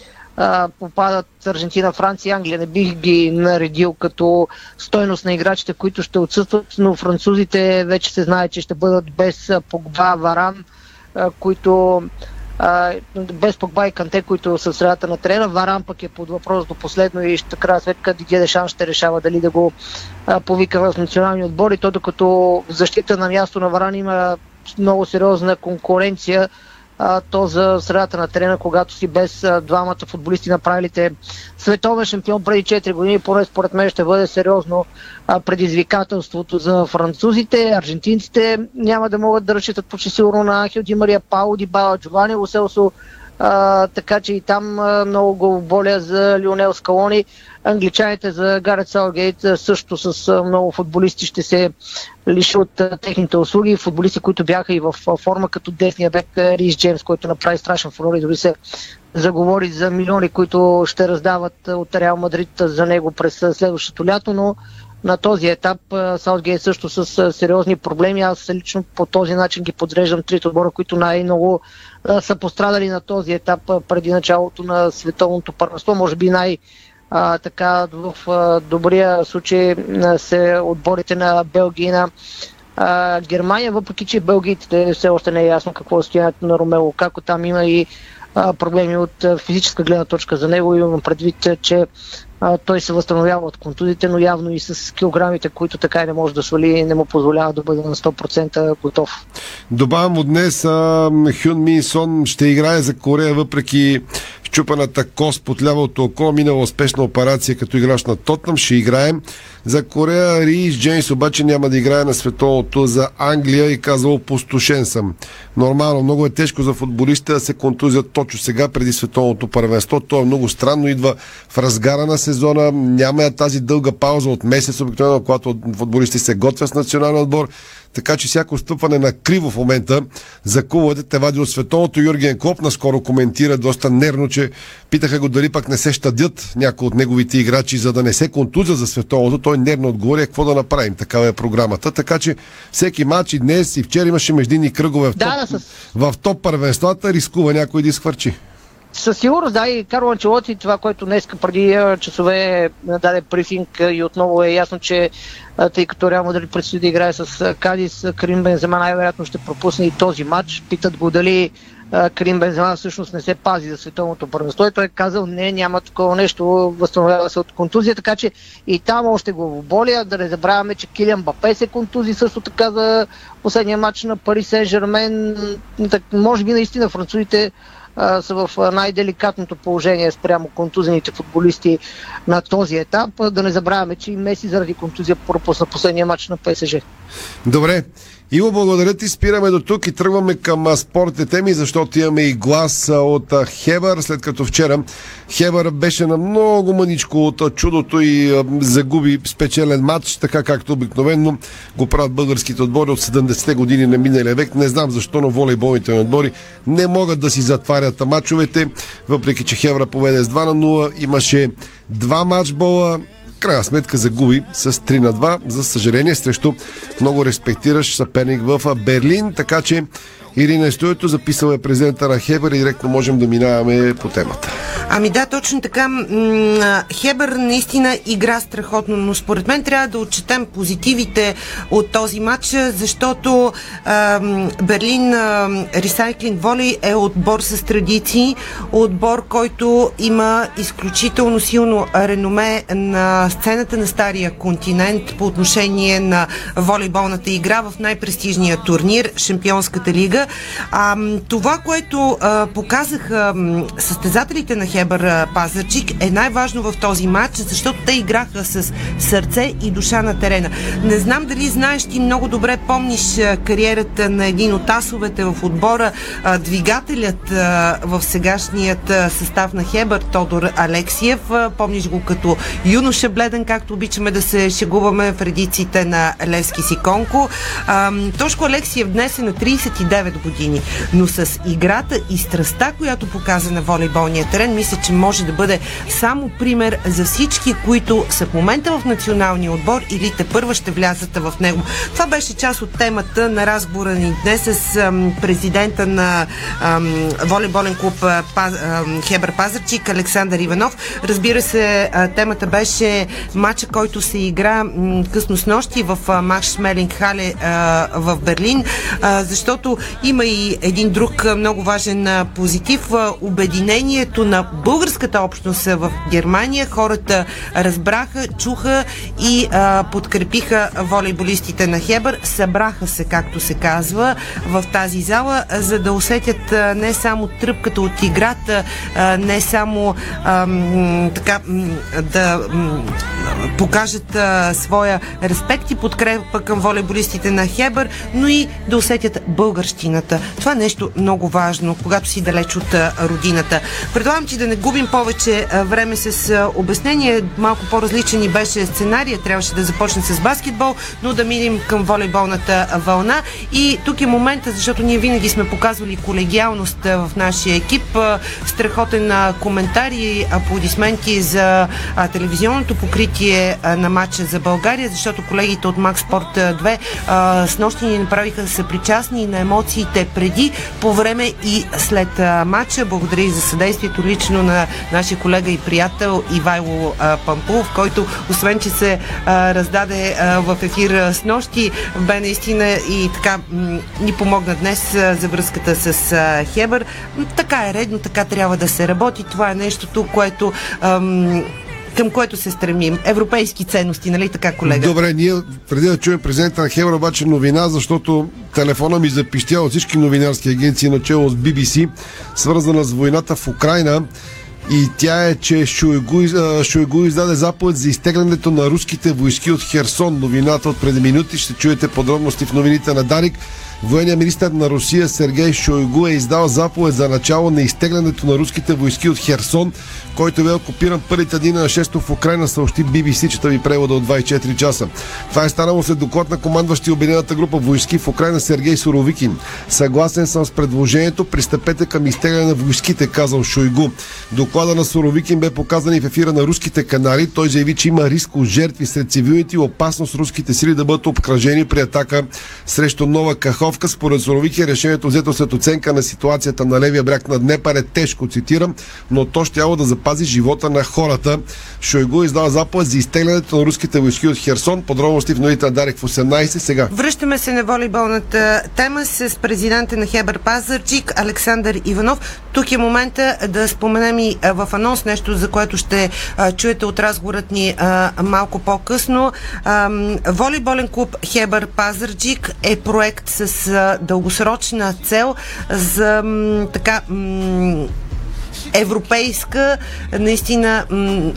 попадат Аржентина, Франция, Англия. Не бих ги наредил като стойност на играчите, които ще отсъстват, но французите вече се знае, че ще бъдат без Погба, Варан, които без Погба и Канте, които са в средата на трена. Варан пък е под въпрос до последно и ще края сметка Дидие Дешан ще решава дали да го повика в националния отбор и то докато в защита на място на Варан има много сериозна конкуренция а, то за средата на терена, когато си без а, двамата футболисти направилите световен шампион преди 4 години, поне според мен ще бъде сериозно а, предизвикателството за французите. Аржентинците няма да могат да разчитат почти сигурно на Анхел Ди Мария Пао, Дибала, Джовани, Лоселсо, а, така че и там а, много го боля за Лионел Скалони. Англичаните за Гарет Салгейт също с много футболисти ще се лиши от техните услуги. Футболисти, които бяха и в форма като десния бек Рис Джеймс, който направи страшен фурор и дори се заговори за милиони, които ще раздават от Реал Мадрид за него през следващото лято, но на този етап Саутгейт също с сериозни проблеми. Аз лично по този начин ги подреждам трите отбора, които най-много са пострадали на този етап преди началото на световното първенство. Може би най- а, така в а, добрия случай се отборите на Белгия и на а, Германия, въпреки че белгийците все още не е ясно какво е състоянието на Ромело, како там има и а, проблеми от а, физическа гледна точка за него. Имам предвид, че а, той се възстановява от контузите, но явно и с килограмите, които така и не може да свали, не му позволява да бъде на 100% готов. Добавям от днес а, Хюн Мин Сон ще играе за Корея, въпреки щупаната кост под лявото око, минала успешна операция като играч на Тотнам, ще играем. За Корея Рис Джеймс обаче няма да играе на световното за Англия и казва опустошен съм. Нормално, много е тежко за футболиста да се контузят точно сега преди световното първенство. То е много странно, идва в разгара на сезона, няма тази дълга пауза от месец, обикновено, когато футболисти се готвят с национален отбор. Така че всяко стъпване на криво в момента за клубовете те вади от световното. Юрген Клоп наскоро коментира доста нервно, че питаха го дали пък не се щадят някои от неговите играчи, за да не се контуза за световното. Той нервно отговори какво да направим. Такава е програмата. Така че всеки матч и днес и вчера имаше междинни кръгове в, Да, топ, да, с- в топ първенствата, рискува някой да изхвърчи. Със сигурност, да, и Карло Анчелоти, това, което днес преди часове даде брифинг и отново е ясно, че тъй като Реал Мадрид предстои да играе с Кадис, а, Карим Бензема най-вероятно ще пропусне и този матч. Питат го дали а, Карим Бензема всъщност не се пази за световното първенство и той е казал не, няма такова нещо, възстановява се от контузия, така че и там още го боля. Да не забравяме, че Килиан Бапе се контузи също така за последния матч на Пари Сен Жермен. Так, може би наистина французите са в най-деликатното положение спрямо контузените футболисти на този етап. Да не забравяме, че и Меси заради контузия пропусна последния матч на ПСЖ. Добре. Иво, благодаря ти. Спираме до тук и тръгваме към спортните теми, защото имаме и глас от Хебър, след като вчера Хебър беше на много мъничко от чудото и загуби спечелен матч, така както обикновено го правят българските отбори от 70-те години на миналия век. Не знам защо, но волейболните отбори не могат да си затварят мачовете, въпреки че Хебър поведе с 2 на 0. Имаше два матчбола, крайна сметка загуби с 3 на 2, за съжаление, срещу много респектиращ съперник в Берлин, така че Ирина Стоето записала е президента на Хебър и директно можем да минаваме по темата. Ами да, точно така. Хебър наистина игра страхотно, но според мен трябва да отчетем позитивите от този матч, защото Берлин ам, Ресайклинг Волей е отбор с традиции, отбор, който има изключително силно реноме на сцената на Стария континент по отношение на волейболната игра в най-престижния турнир, Шампионската лига. Ам, това, което а, показаха състезателите на Хебър а, Пазарчик е най-важно в този матч, защото те играха с сърце и душа на терена. Не знам дали знаеш, ти много добре помниш а, кариерата на един от асовете в отбора, а, двигателят а, в сегашният а, състав на Хебър, Тодор Алексиев. А, помниш го като юноша бледен, както обичаме да се шегуваме в редиците на Левски Сиконко. А, Тошко Алексиев днес е на 39 години, но с играта и страста, която показа на волейболния терен, мисля, че може да бъде само пример за всички, които са в момента в националния отбор или те първа ще влязат в него. Това беше част от темата на разговора ни днес с президента на волейболен клуб Хебър Пазарчик Александър Иванов. Разбира се, темата беше матча, който се игра късно с нощи в а, Макс Шмелинг Хале в Берлин, защото има и един друг много важен позитив. Обединението на българската общност в Германия. Хората разбраха, чуха и а, подкрепиха волейболистите на Хебър. Събраха се, както се казва, в тази зала, за да усетят не само тръпката от играта, не само а, така да покажат а, своя респект и подкрепа към волейболистите на Хебър, но и да усетят българщината. Това е нещо много важно, когато си далеч от родината. Предлагам ти да не губим повече време с обяснение. Малко по-различен и беше сценария. Трябваше да започне с баскетбол, но да минем към волейболната вълна. И тук е момента, защото ние винаги сме показвали колегиалност в нашия екип. Страхотен коментар и аплодисменти за телевизионното покритие на матча за България, защото колегите от Sport 2 а, с нощи ни направиха са причастни на емоциите преди, по време и след матча. Благодаря и за съдействието лично на нашия колега и приятел Ивайло Пампулов, който освен, че се раздаде в ефир с нощи, бе наистина и така ни помогна днес за връзката с Хебър. Така е редно, така трябва да се работи. Това е нещото, което ам, към което се стремим. Европейски ценности, нали така, колега? Добре, ние преди да чуем президента на Хевра, обаче новина, защото телефона ми запищя от всички новинарски агенции, начало с BBC, свързана с войната в Украина. И тя е, че Шойгу, а, Шойгу издаде заповед за изтеглянето на руските войски от Херсон. Новината от преди минути ще чуете подробности в новините на Дарик. Военният министр на Русия Сергей Шойгу е издал заповед за начало на изтеглянето на руските войски от Херсон, който бе окупиран първите дни на 6 в Украина, съобщи BBC, чета ви превода от 24 часа. Това е станало след доклад на командващи Обединената група войски в Украина Сергей Суровикин. Съгласен съм с предложението, пристъпете към изтегляне на войските, казал Шойгу. Доклада на Суровикин бе показан и в ефира на руските канали. Той заяви, че има риск от жертви сред цивилните и опасност руските сили да бъдат обкръжени при атака срещу Нова Каховка. Според Суровикин решението взето след оценка на ситуацията на левия бряг на Днепър е тежко, цитирам, но то щяло да запази живота на хората. Шойгу издава заповед за изтеглянето на руските войски от Херсон. Подробности в новите на Дарик в 18 сега. Връщаме се на волейболната тема с президента на Хебър Пазарчик Александър Иванов. Тук е момента да споменем и в анонс нещо, за което ще чуете от разговорът ни малко по-късно. Волейболен клуб Хебър Пазарджик е проект с а, дългосрочна цел за така европейска, наистина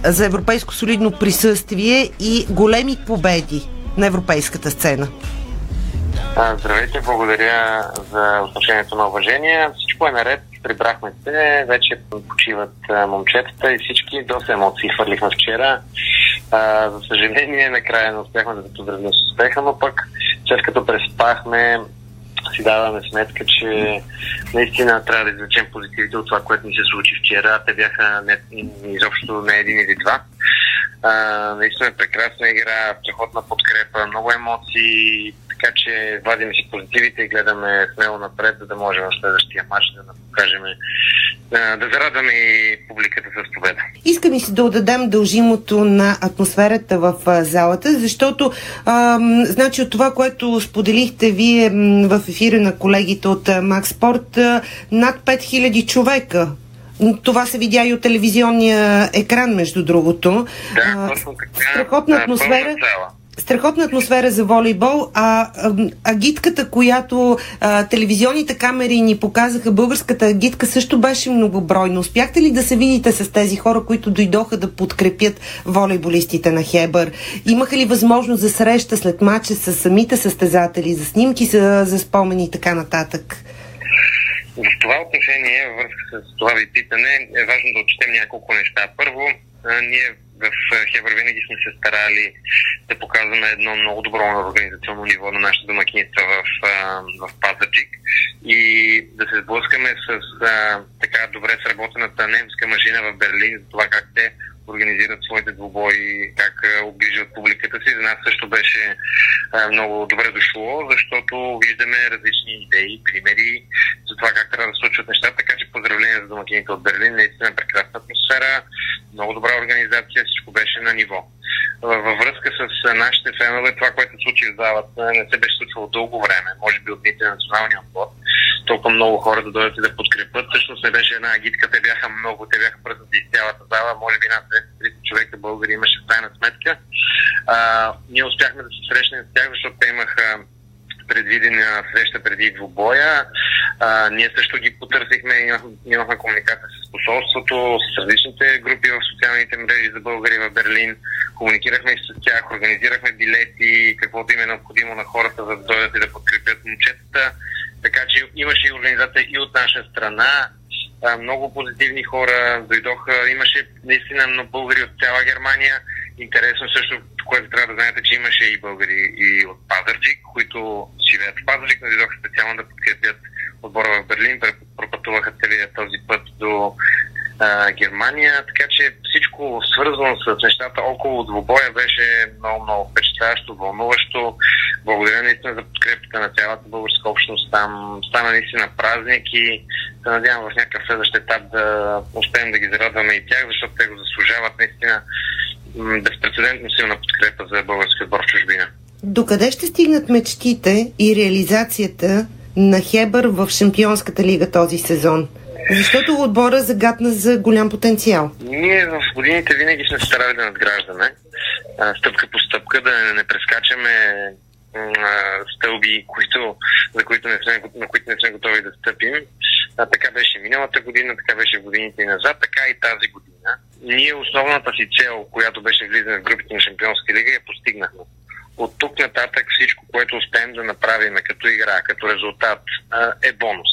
за европейско солидно присъствие и големи победи на европейската сцена. Здравейте, благодаря за отношението на уважение. Всичко е наред, прибрахме се, вече почиват момчетата и всички. Доста емоции хвърлихме вчера. За съжаление, накрая не успяхме да се поздравим с успеха, но пък след като преспахме, си даваме сметка, че наистина трябва да извлечем позитивите от това, което ни се случи вчера. Те бяха не, изобщо не един или два. А, наистина прекрасна игра, страхотна подкрепа, много емоции, така че вадим си позитивите и гледаме смело напред, за да можем в следващия матч да покажем, да зарадваме и публиката с победа. Иска ми се да отдадем дължимото на атмосферата в залата, защото а, значи от това, което споделихте вие в ефира на колегите от а, над 5000 човека това се видя и от телевизионния екран, между другото. Да, точно така. Страхотна Да, атмосфера. зала. Страхотна атмосфера за волейбол, а, агитката, която а, телевизионните камери ни показаха, българската агитка също беше многобройна. Успяхте ли да се видите с тези хора, които дойдоха да подкрепят волейболистите на Хебър? Имаха ли възможност за среща след матча с самите състезатели, за снимки, за, за спомени и така нататък? В това отношение, връзка с това ви питане, е важно да отчетем няколко неща. Първо, ние в а, Хебър винаги сме се старали да показваме едно много добро организационно ниво на нашите домакинства в, а, в Пазарджик. И да се сблъскаме с а, така добре сработената немска машина в Берлин, за това как те организират своите двубои, как а, обгрижват публиката си. За нас също беше а, много добре дошло, защото виждаме различни идеи, примери за това как трябва да случват нещата. Така че поздравления за домакините от Берлин. Наистина прекрасна атмосфера, много добра организация, всичко беше на ниво. Във връзка с нашите фенове, това, което случи в залата, не се беше случвало дълго време, може би от дните на националния отбор. Толкова много хора да дойдат и да подкрепят. Всъщност не беше една агитка, те бяха много, те бяха пръснати из цялата зала, може би над 200 човека българи имаше в крайна сметка. А, ние успяхме да се срещнем с тях, защото те имаха предвидена среща преди двубоя. А, ние също ги потърсихме, имахме, имахме комуникация с посолството, с различните групи в социалните мрежи за българи в Берлин. Комуникирахме и с тях, организирахме билети, каквото им е необходимо на хората, за да дойдат и да подкрепят момчетата. Така че имаше и организация и от наша страна. Много позитивни хора дойдоха. Имаше наистина много българи от цяла Германия. Интересно също, което трябва да знаете, че имаше и българи и от Пазарджик, които живеят в Пазарджик, но дойдоха специално да подкрепят отбора в Берлин, пропътуваха целият този път до а, Германия, така че всичко свързано с нещата около двубоя беше много, много впечатляващо, вълнуващо. Благодаря наистина за подкрепата на цялата българска общност там. Стана наистина празник и се надявам в някакъв следващ етап да успеем да ги зарадваме и тях, защото те го заслужават наистина безпредседентно силна подкрепа за българския отбор в чужбина. Докъде ще стигнат мечтите и реализацията на Хебър в Шампионската лига този сезон? Защото отбора загадна за голям потенциал. Ние в годините винаги сме старали да надграждаме, стъпка по стъпка, да не, прескачаме стълби, които, за които не сме, на които не сме готови да стъпим. А, така беше миналата година, така беше годините и назад, така и тази година. Ние основната си цел, която беше влизане в групите на Шампионска лига, я постигнахме. От тук нататък всичко, което успеем да направим като игра, като резултат, е бонус.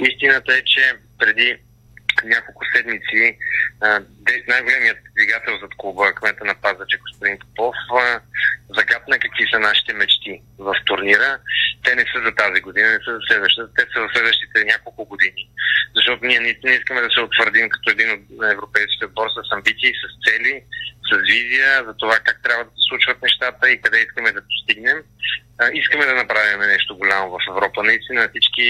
Истината е, че преди няколко седмици най-големият двигател зад клуба, кмета на Пазаче, господин Попов, загадна какви са нашите мечти в турнира. Те не са за тази година, не са за следващата, те са за следващите няколко години. Защото ние наистина искаме да се утвърдим като един от европейските отбор с амбиции, с цели, с визия за това как трябва да се случват нещата и къде искаме да достигнем. А, искаме да направим нещо голямо в Европа. Наистина всички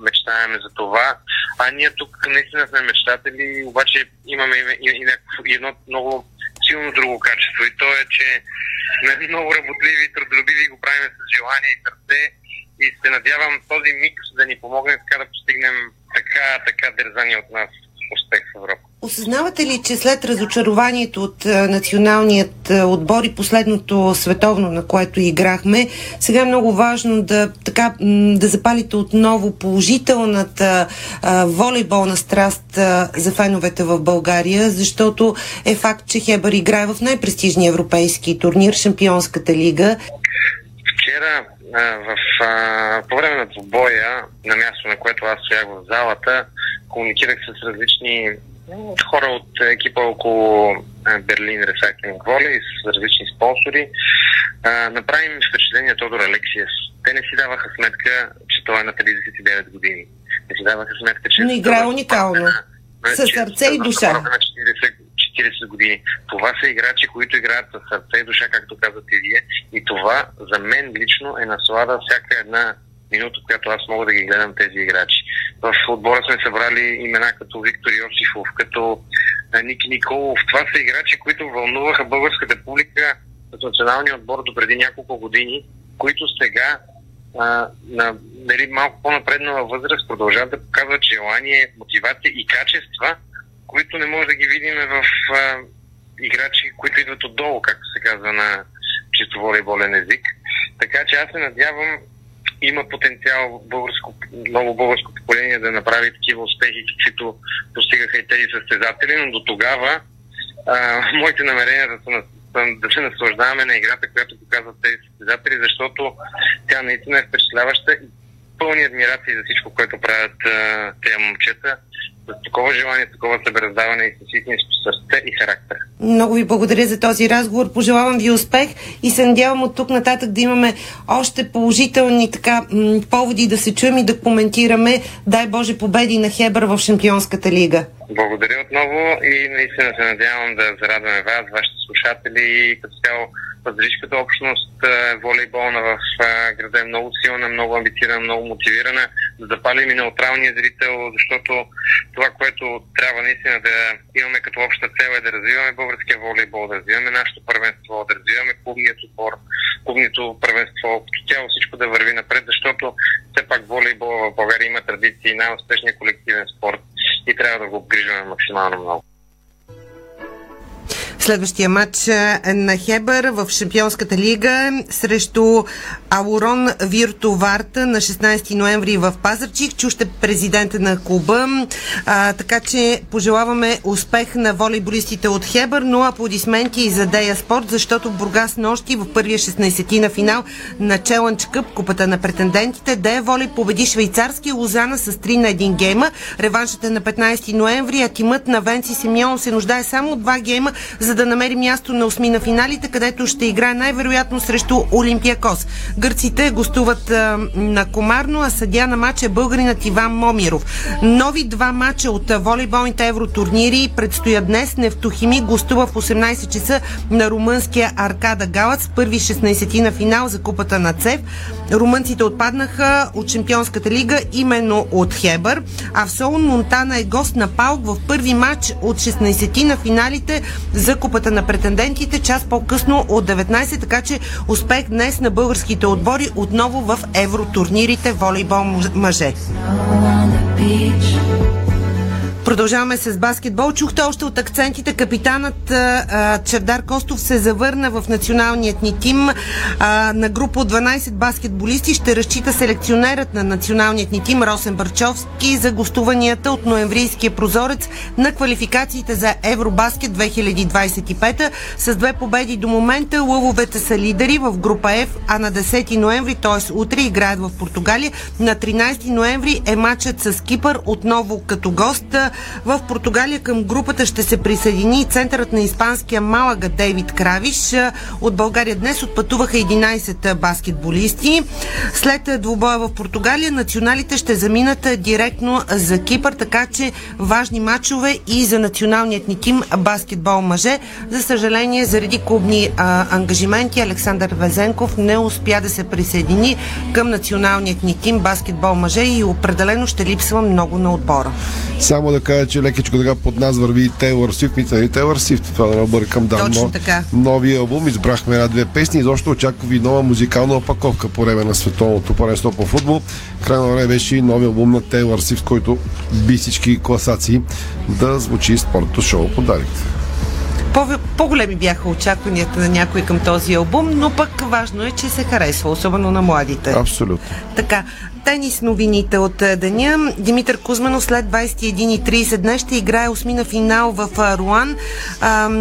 мечтаеме за това. А ние тук наистина сме мечтатели, обаче имаме и, и, и, и едно много силно друго качество. И то е, че сме много работливи, трудолюбиви, го правим с желание и сърце. И се надявам този микс да ни помогне така да постигнем така, така дързани от нас успех в Европа. Осъзнавате ли, че след разочарованието от националният отбор и последното световно, на което играхме, сега е много важно да, така, да запалите отново положителната а, волейболна страст а, за феновете в България, защото е факт, че Хебър играе в най-престижния европейски турнир, Шампионската лига. Вчера а, в, а, по време на двубоя, на място, на което аз стоях в залата, комуникирах с различни хора от екипа около Берлин Recycling Volley, с различни спонсори. А, направи ми впечатление Тодор Алексиев. Те не си даваха сметка, че той е на 39 години. Не си даваха сметка, че... Но играе уникално. С че- сърце и душа. на 40, 40 години. Това са играчи, които играят с сърце и душа, както казвате вие. И това за мен лично е наслада всяка една минута, която аз мога да ги гледам тези играчи. В отбора сме събрали имена като Виктор Йосифов, като Ники Николов. Това са играчи, които вълнуваха българската публика от националния отбор до преди няколко години, които сега а, на нали, малко по-напреднала възраст продължават да показват желание, мотивация и качества, които не може да ги видим в а, играчи, които идват отдолу, както се казва на чисто волейболен език. Така че аз се надявам, има потенциал българско, много българско поколение да направи такива успехи, каквито постигаха и тези състезатели, но до тогава а, моите намерения да се, на- да се наслаждаваме на играта, която показват тези състезатели, защото тя наистина е впечатляваща и пълни адмирации за всичко, което правят тези момчета, с такова желание, такова събераздаване и с истинско сърце и характер. Много ви благодаря за този разговор. Пожелавам ви успех и се надявам от тук нататък да имаме още положителни така м- поводи да се чуем и да коментираме, дай Боже, победи на Хебър в Шампионската лига. Благодаря отново и наистина се надявам да зарадваме вас, вашите слушатели и като цяло пазаричката общност е, волейболна в е, града е много силна, много амбицирана, много мотивирана, да запалим и неутралния зрител, защото това, което трябва наистина да имаме като обща цел е да развиваме българския волейбол, да развиваме нашето първенство, да развиваме клубният отбор, клубното първенство, като цяло всичко да върви напред, защото все пак волейбол в България има традиции, най-успешният колективен спорт и трябва да го обгрижваме максимално много. Следващия матч на Хебър в Шампионската лига срещу Аурон Вирту Варта на 16 ноември в Пазарчик. Чуще президента на клуба. А, така че пожелаваме успех на волейболистите от Хебър, но аплодисменти и за Дея Спорт, защото Бургас нощи в първия 16-ти на финал на Челънч Къп, купата на претендентите, Дея Волей победи швейцарския Лозана с 3 на 1 гейма. Реваншът е на 15 ноември, а тимът на Венци Симеон се нуждае само от 2 гейма, за да намери място на осми на финалите, където ще играе най-вероятно срещу Олимпиакос. Гърците гостуват а, на Комарно, а съдя на матча е българинът Иван Момиров. Нови два матча от волейболните евротурнири предстоят днес. Нефтохими гостува в 18 часа на румънския Аркада Галац, първи 16 на финал за купата на ЦЕВ. Румънците отпаднаха от Чемпионската лига именно от Хебър, а в Солун Монтана е гост на Паук в първи матч от 16 на финалите за купата на претендентите, час по-късно от 19, така че успех днес на българските отбори отново в евротурнирите волейбол мъже. Продължаваме с баскетбол. Чухте още от акцентите. Капитанът а, Чердар Костов се завърна в националният ни тим а, на група от 12 баскетболисти. Ще разчита селекционерът на националният ни тим Росен Барчовски за гостуванията от ноемврийския прозорец на квалификациите за Евробаскет 2025. С две победи до момента лъвовете са лидери в група F, а на 10 ноември, т.е. утре, играят в Португалия. На 13 ноември е матчът с Кипър отново като гост. В Португалия към групата ще се присъедини центърът на испанския Малага Дейвид Кравиш. От България днес отпътуваха 11 баскетболисти. След двубоя в Португалия националите ще заминат директно за Кипър, така че важни матчове и за националният ни тим баскетбол мъже. За съжаление, заради клубни а, ангажименти, Александър Везенков не успя да се присъедини към националният ни тим баскетбол мъже и определено ще липсва много на отбора. Само да кажа, че лекичко така под нас върви Тейлър Свифт, мисля и Тейлър Свифт, това да не объркам, да, Точно но, така. новия албум, избрахме една-две песни и защо очаква ви нова музикална опаковка по време на световното паренство по футбол. Крайно време беше и новия албум на Тейлър Свифт, който би всички класации да звучи спортното шоу подарите. По- по-големи бяха очакванията на някой към този албум, но пък важно е, че се харесва, особено на младите. Абсолютно. Така, тенис новините от е, деня. Димитър Кузманов след 21.30 днес ще играе осмина финал в а, Руан.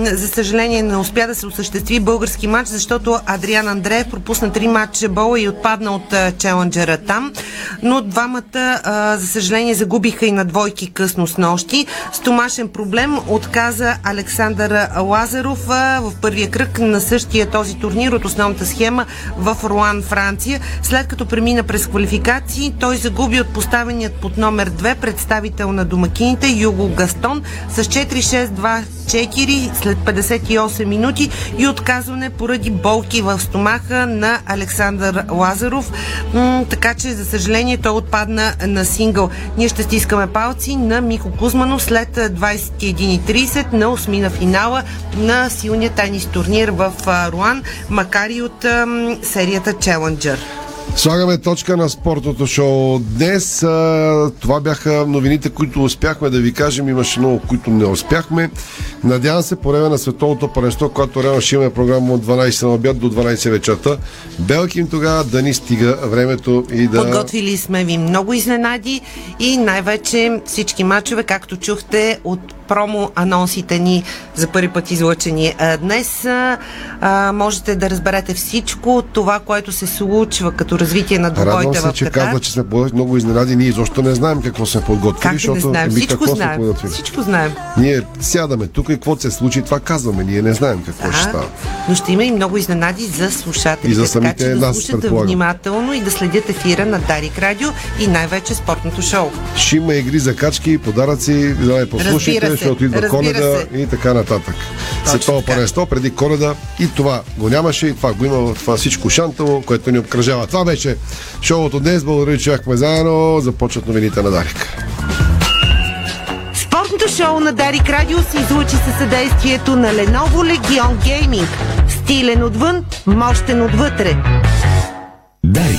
За съжаление не успя да се осъществи български матч, защото Адриан Андреев пропусна три матча бола и отпадна от а, челенджера там. Но двамата, за съжаление, загубиха и на двойки късно с нощи. С домашен проблем отказа Александър Лазаров в първия кръг на същия този турнир от основната схема в Руан, Франция. След като премина през квалификации, той загуби от поставеният под номер 2 представител на домакините Юго Гастон с 4-6-2 4 след 58 минути и отказване поради болки в стомаха на Александър Лазаров. М- така че, за съжаление, той отпадна на сингъл. Ние ще стискаме палци на Мико Кузманов след 21.30 на осмина финала на силния тенис турнир в Руан, макар и от ам, серията Challenger. Слагаме точка на спортното шоу. Днес а, това бяха новините, които успяхме да ви кажем. Имаше много, които не успяхме. Надявам се по време на световното паренство, когато реално ще имаме програма от 12 на обяд до 12 вечерта. Белким тогава да ни стига времето и да... Подготвили сме ви много изненади и най-вече всички мачове, както чухте от промо анонсите ни за първи път излъчени днес. А, можете да разберете всичко това, което се случва като спортното развитие на Радвам двобойта се, в че казва, че сме подготвили много изненади. Ние изобщо не знаем какво сме подготвили, Как да не защото знаем? еми, Всичко сме знаем. подготвили. Всичко знаем. Ние сядаме тук и какво се случи, това казваме. Ние не знаем какво ще Да, става. но ще има и много изненади за слушателите. И за така самите че да нас, слушате предполагам. внимателно и да следят ефира на Дарик Радио и най-вече спортното шоу. Ще има игри за качки, подаръци, да я послушайте, се, защото идва разбира коледа се. и така нататък. Световно първенство преди коледа и това го нямаше и това го има в това всичко шантово, което ни обкръжава. Това беше шоуто днес. Благодаря, че бяхме заедно. Започват новините на Дарик. Спортното шоу на Дарик Радио се излучи със съдействието на Lenovo Legion Gaming. Стилен отвън, мощен отвътре. Дарик.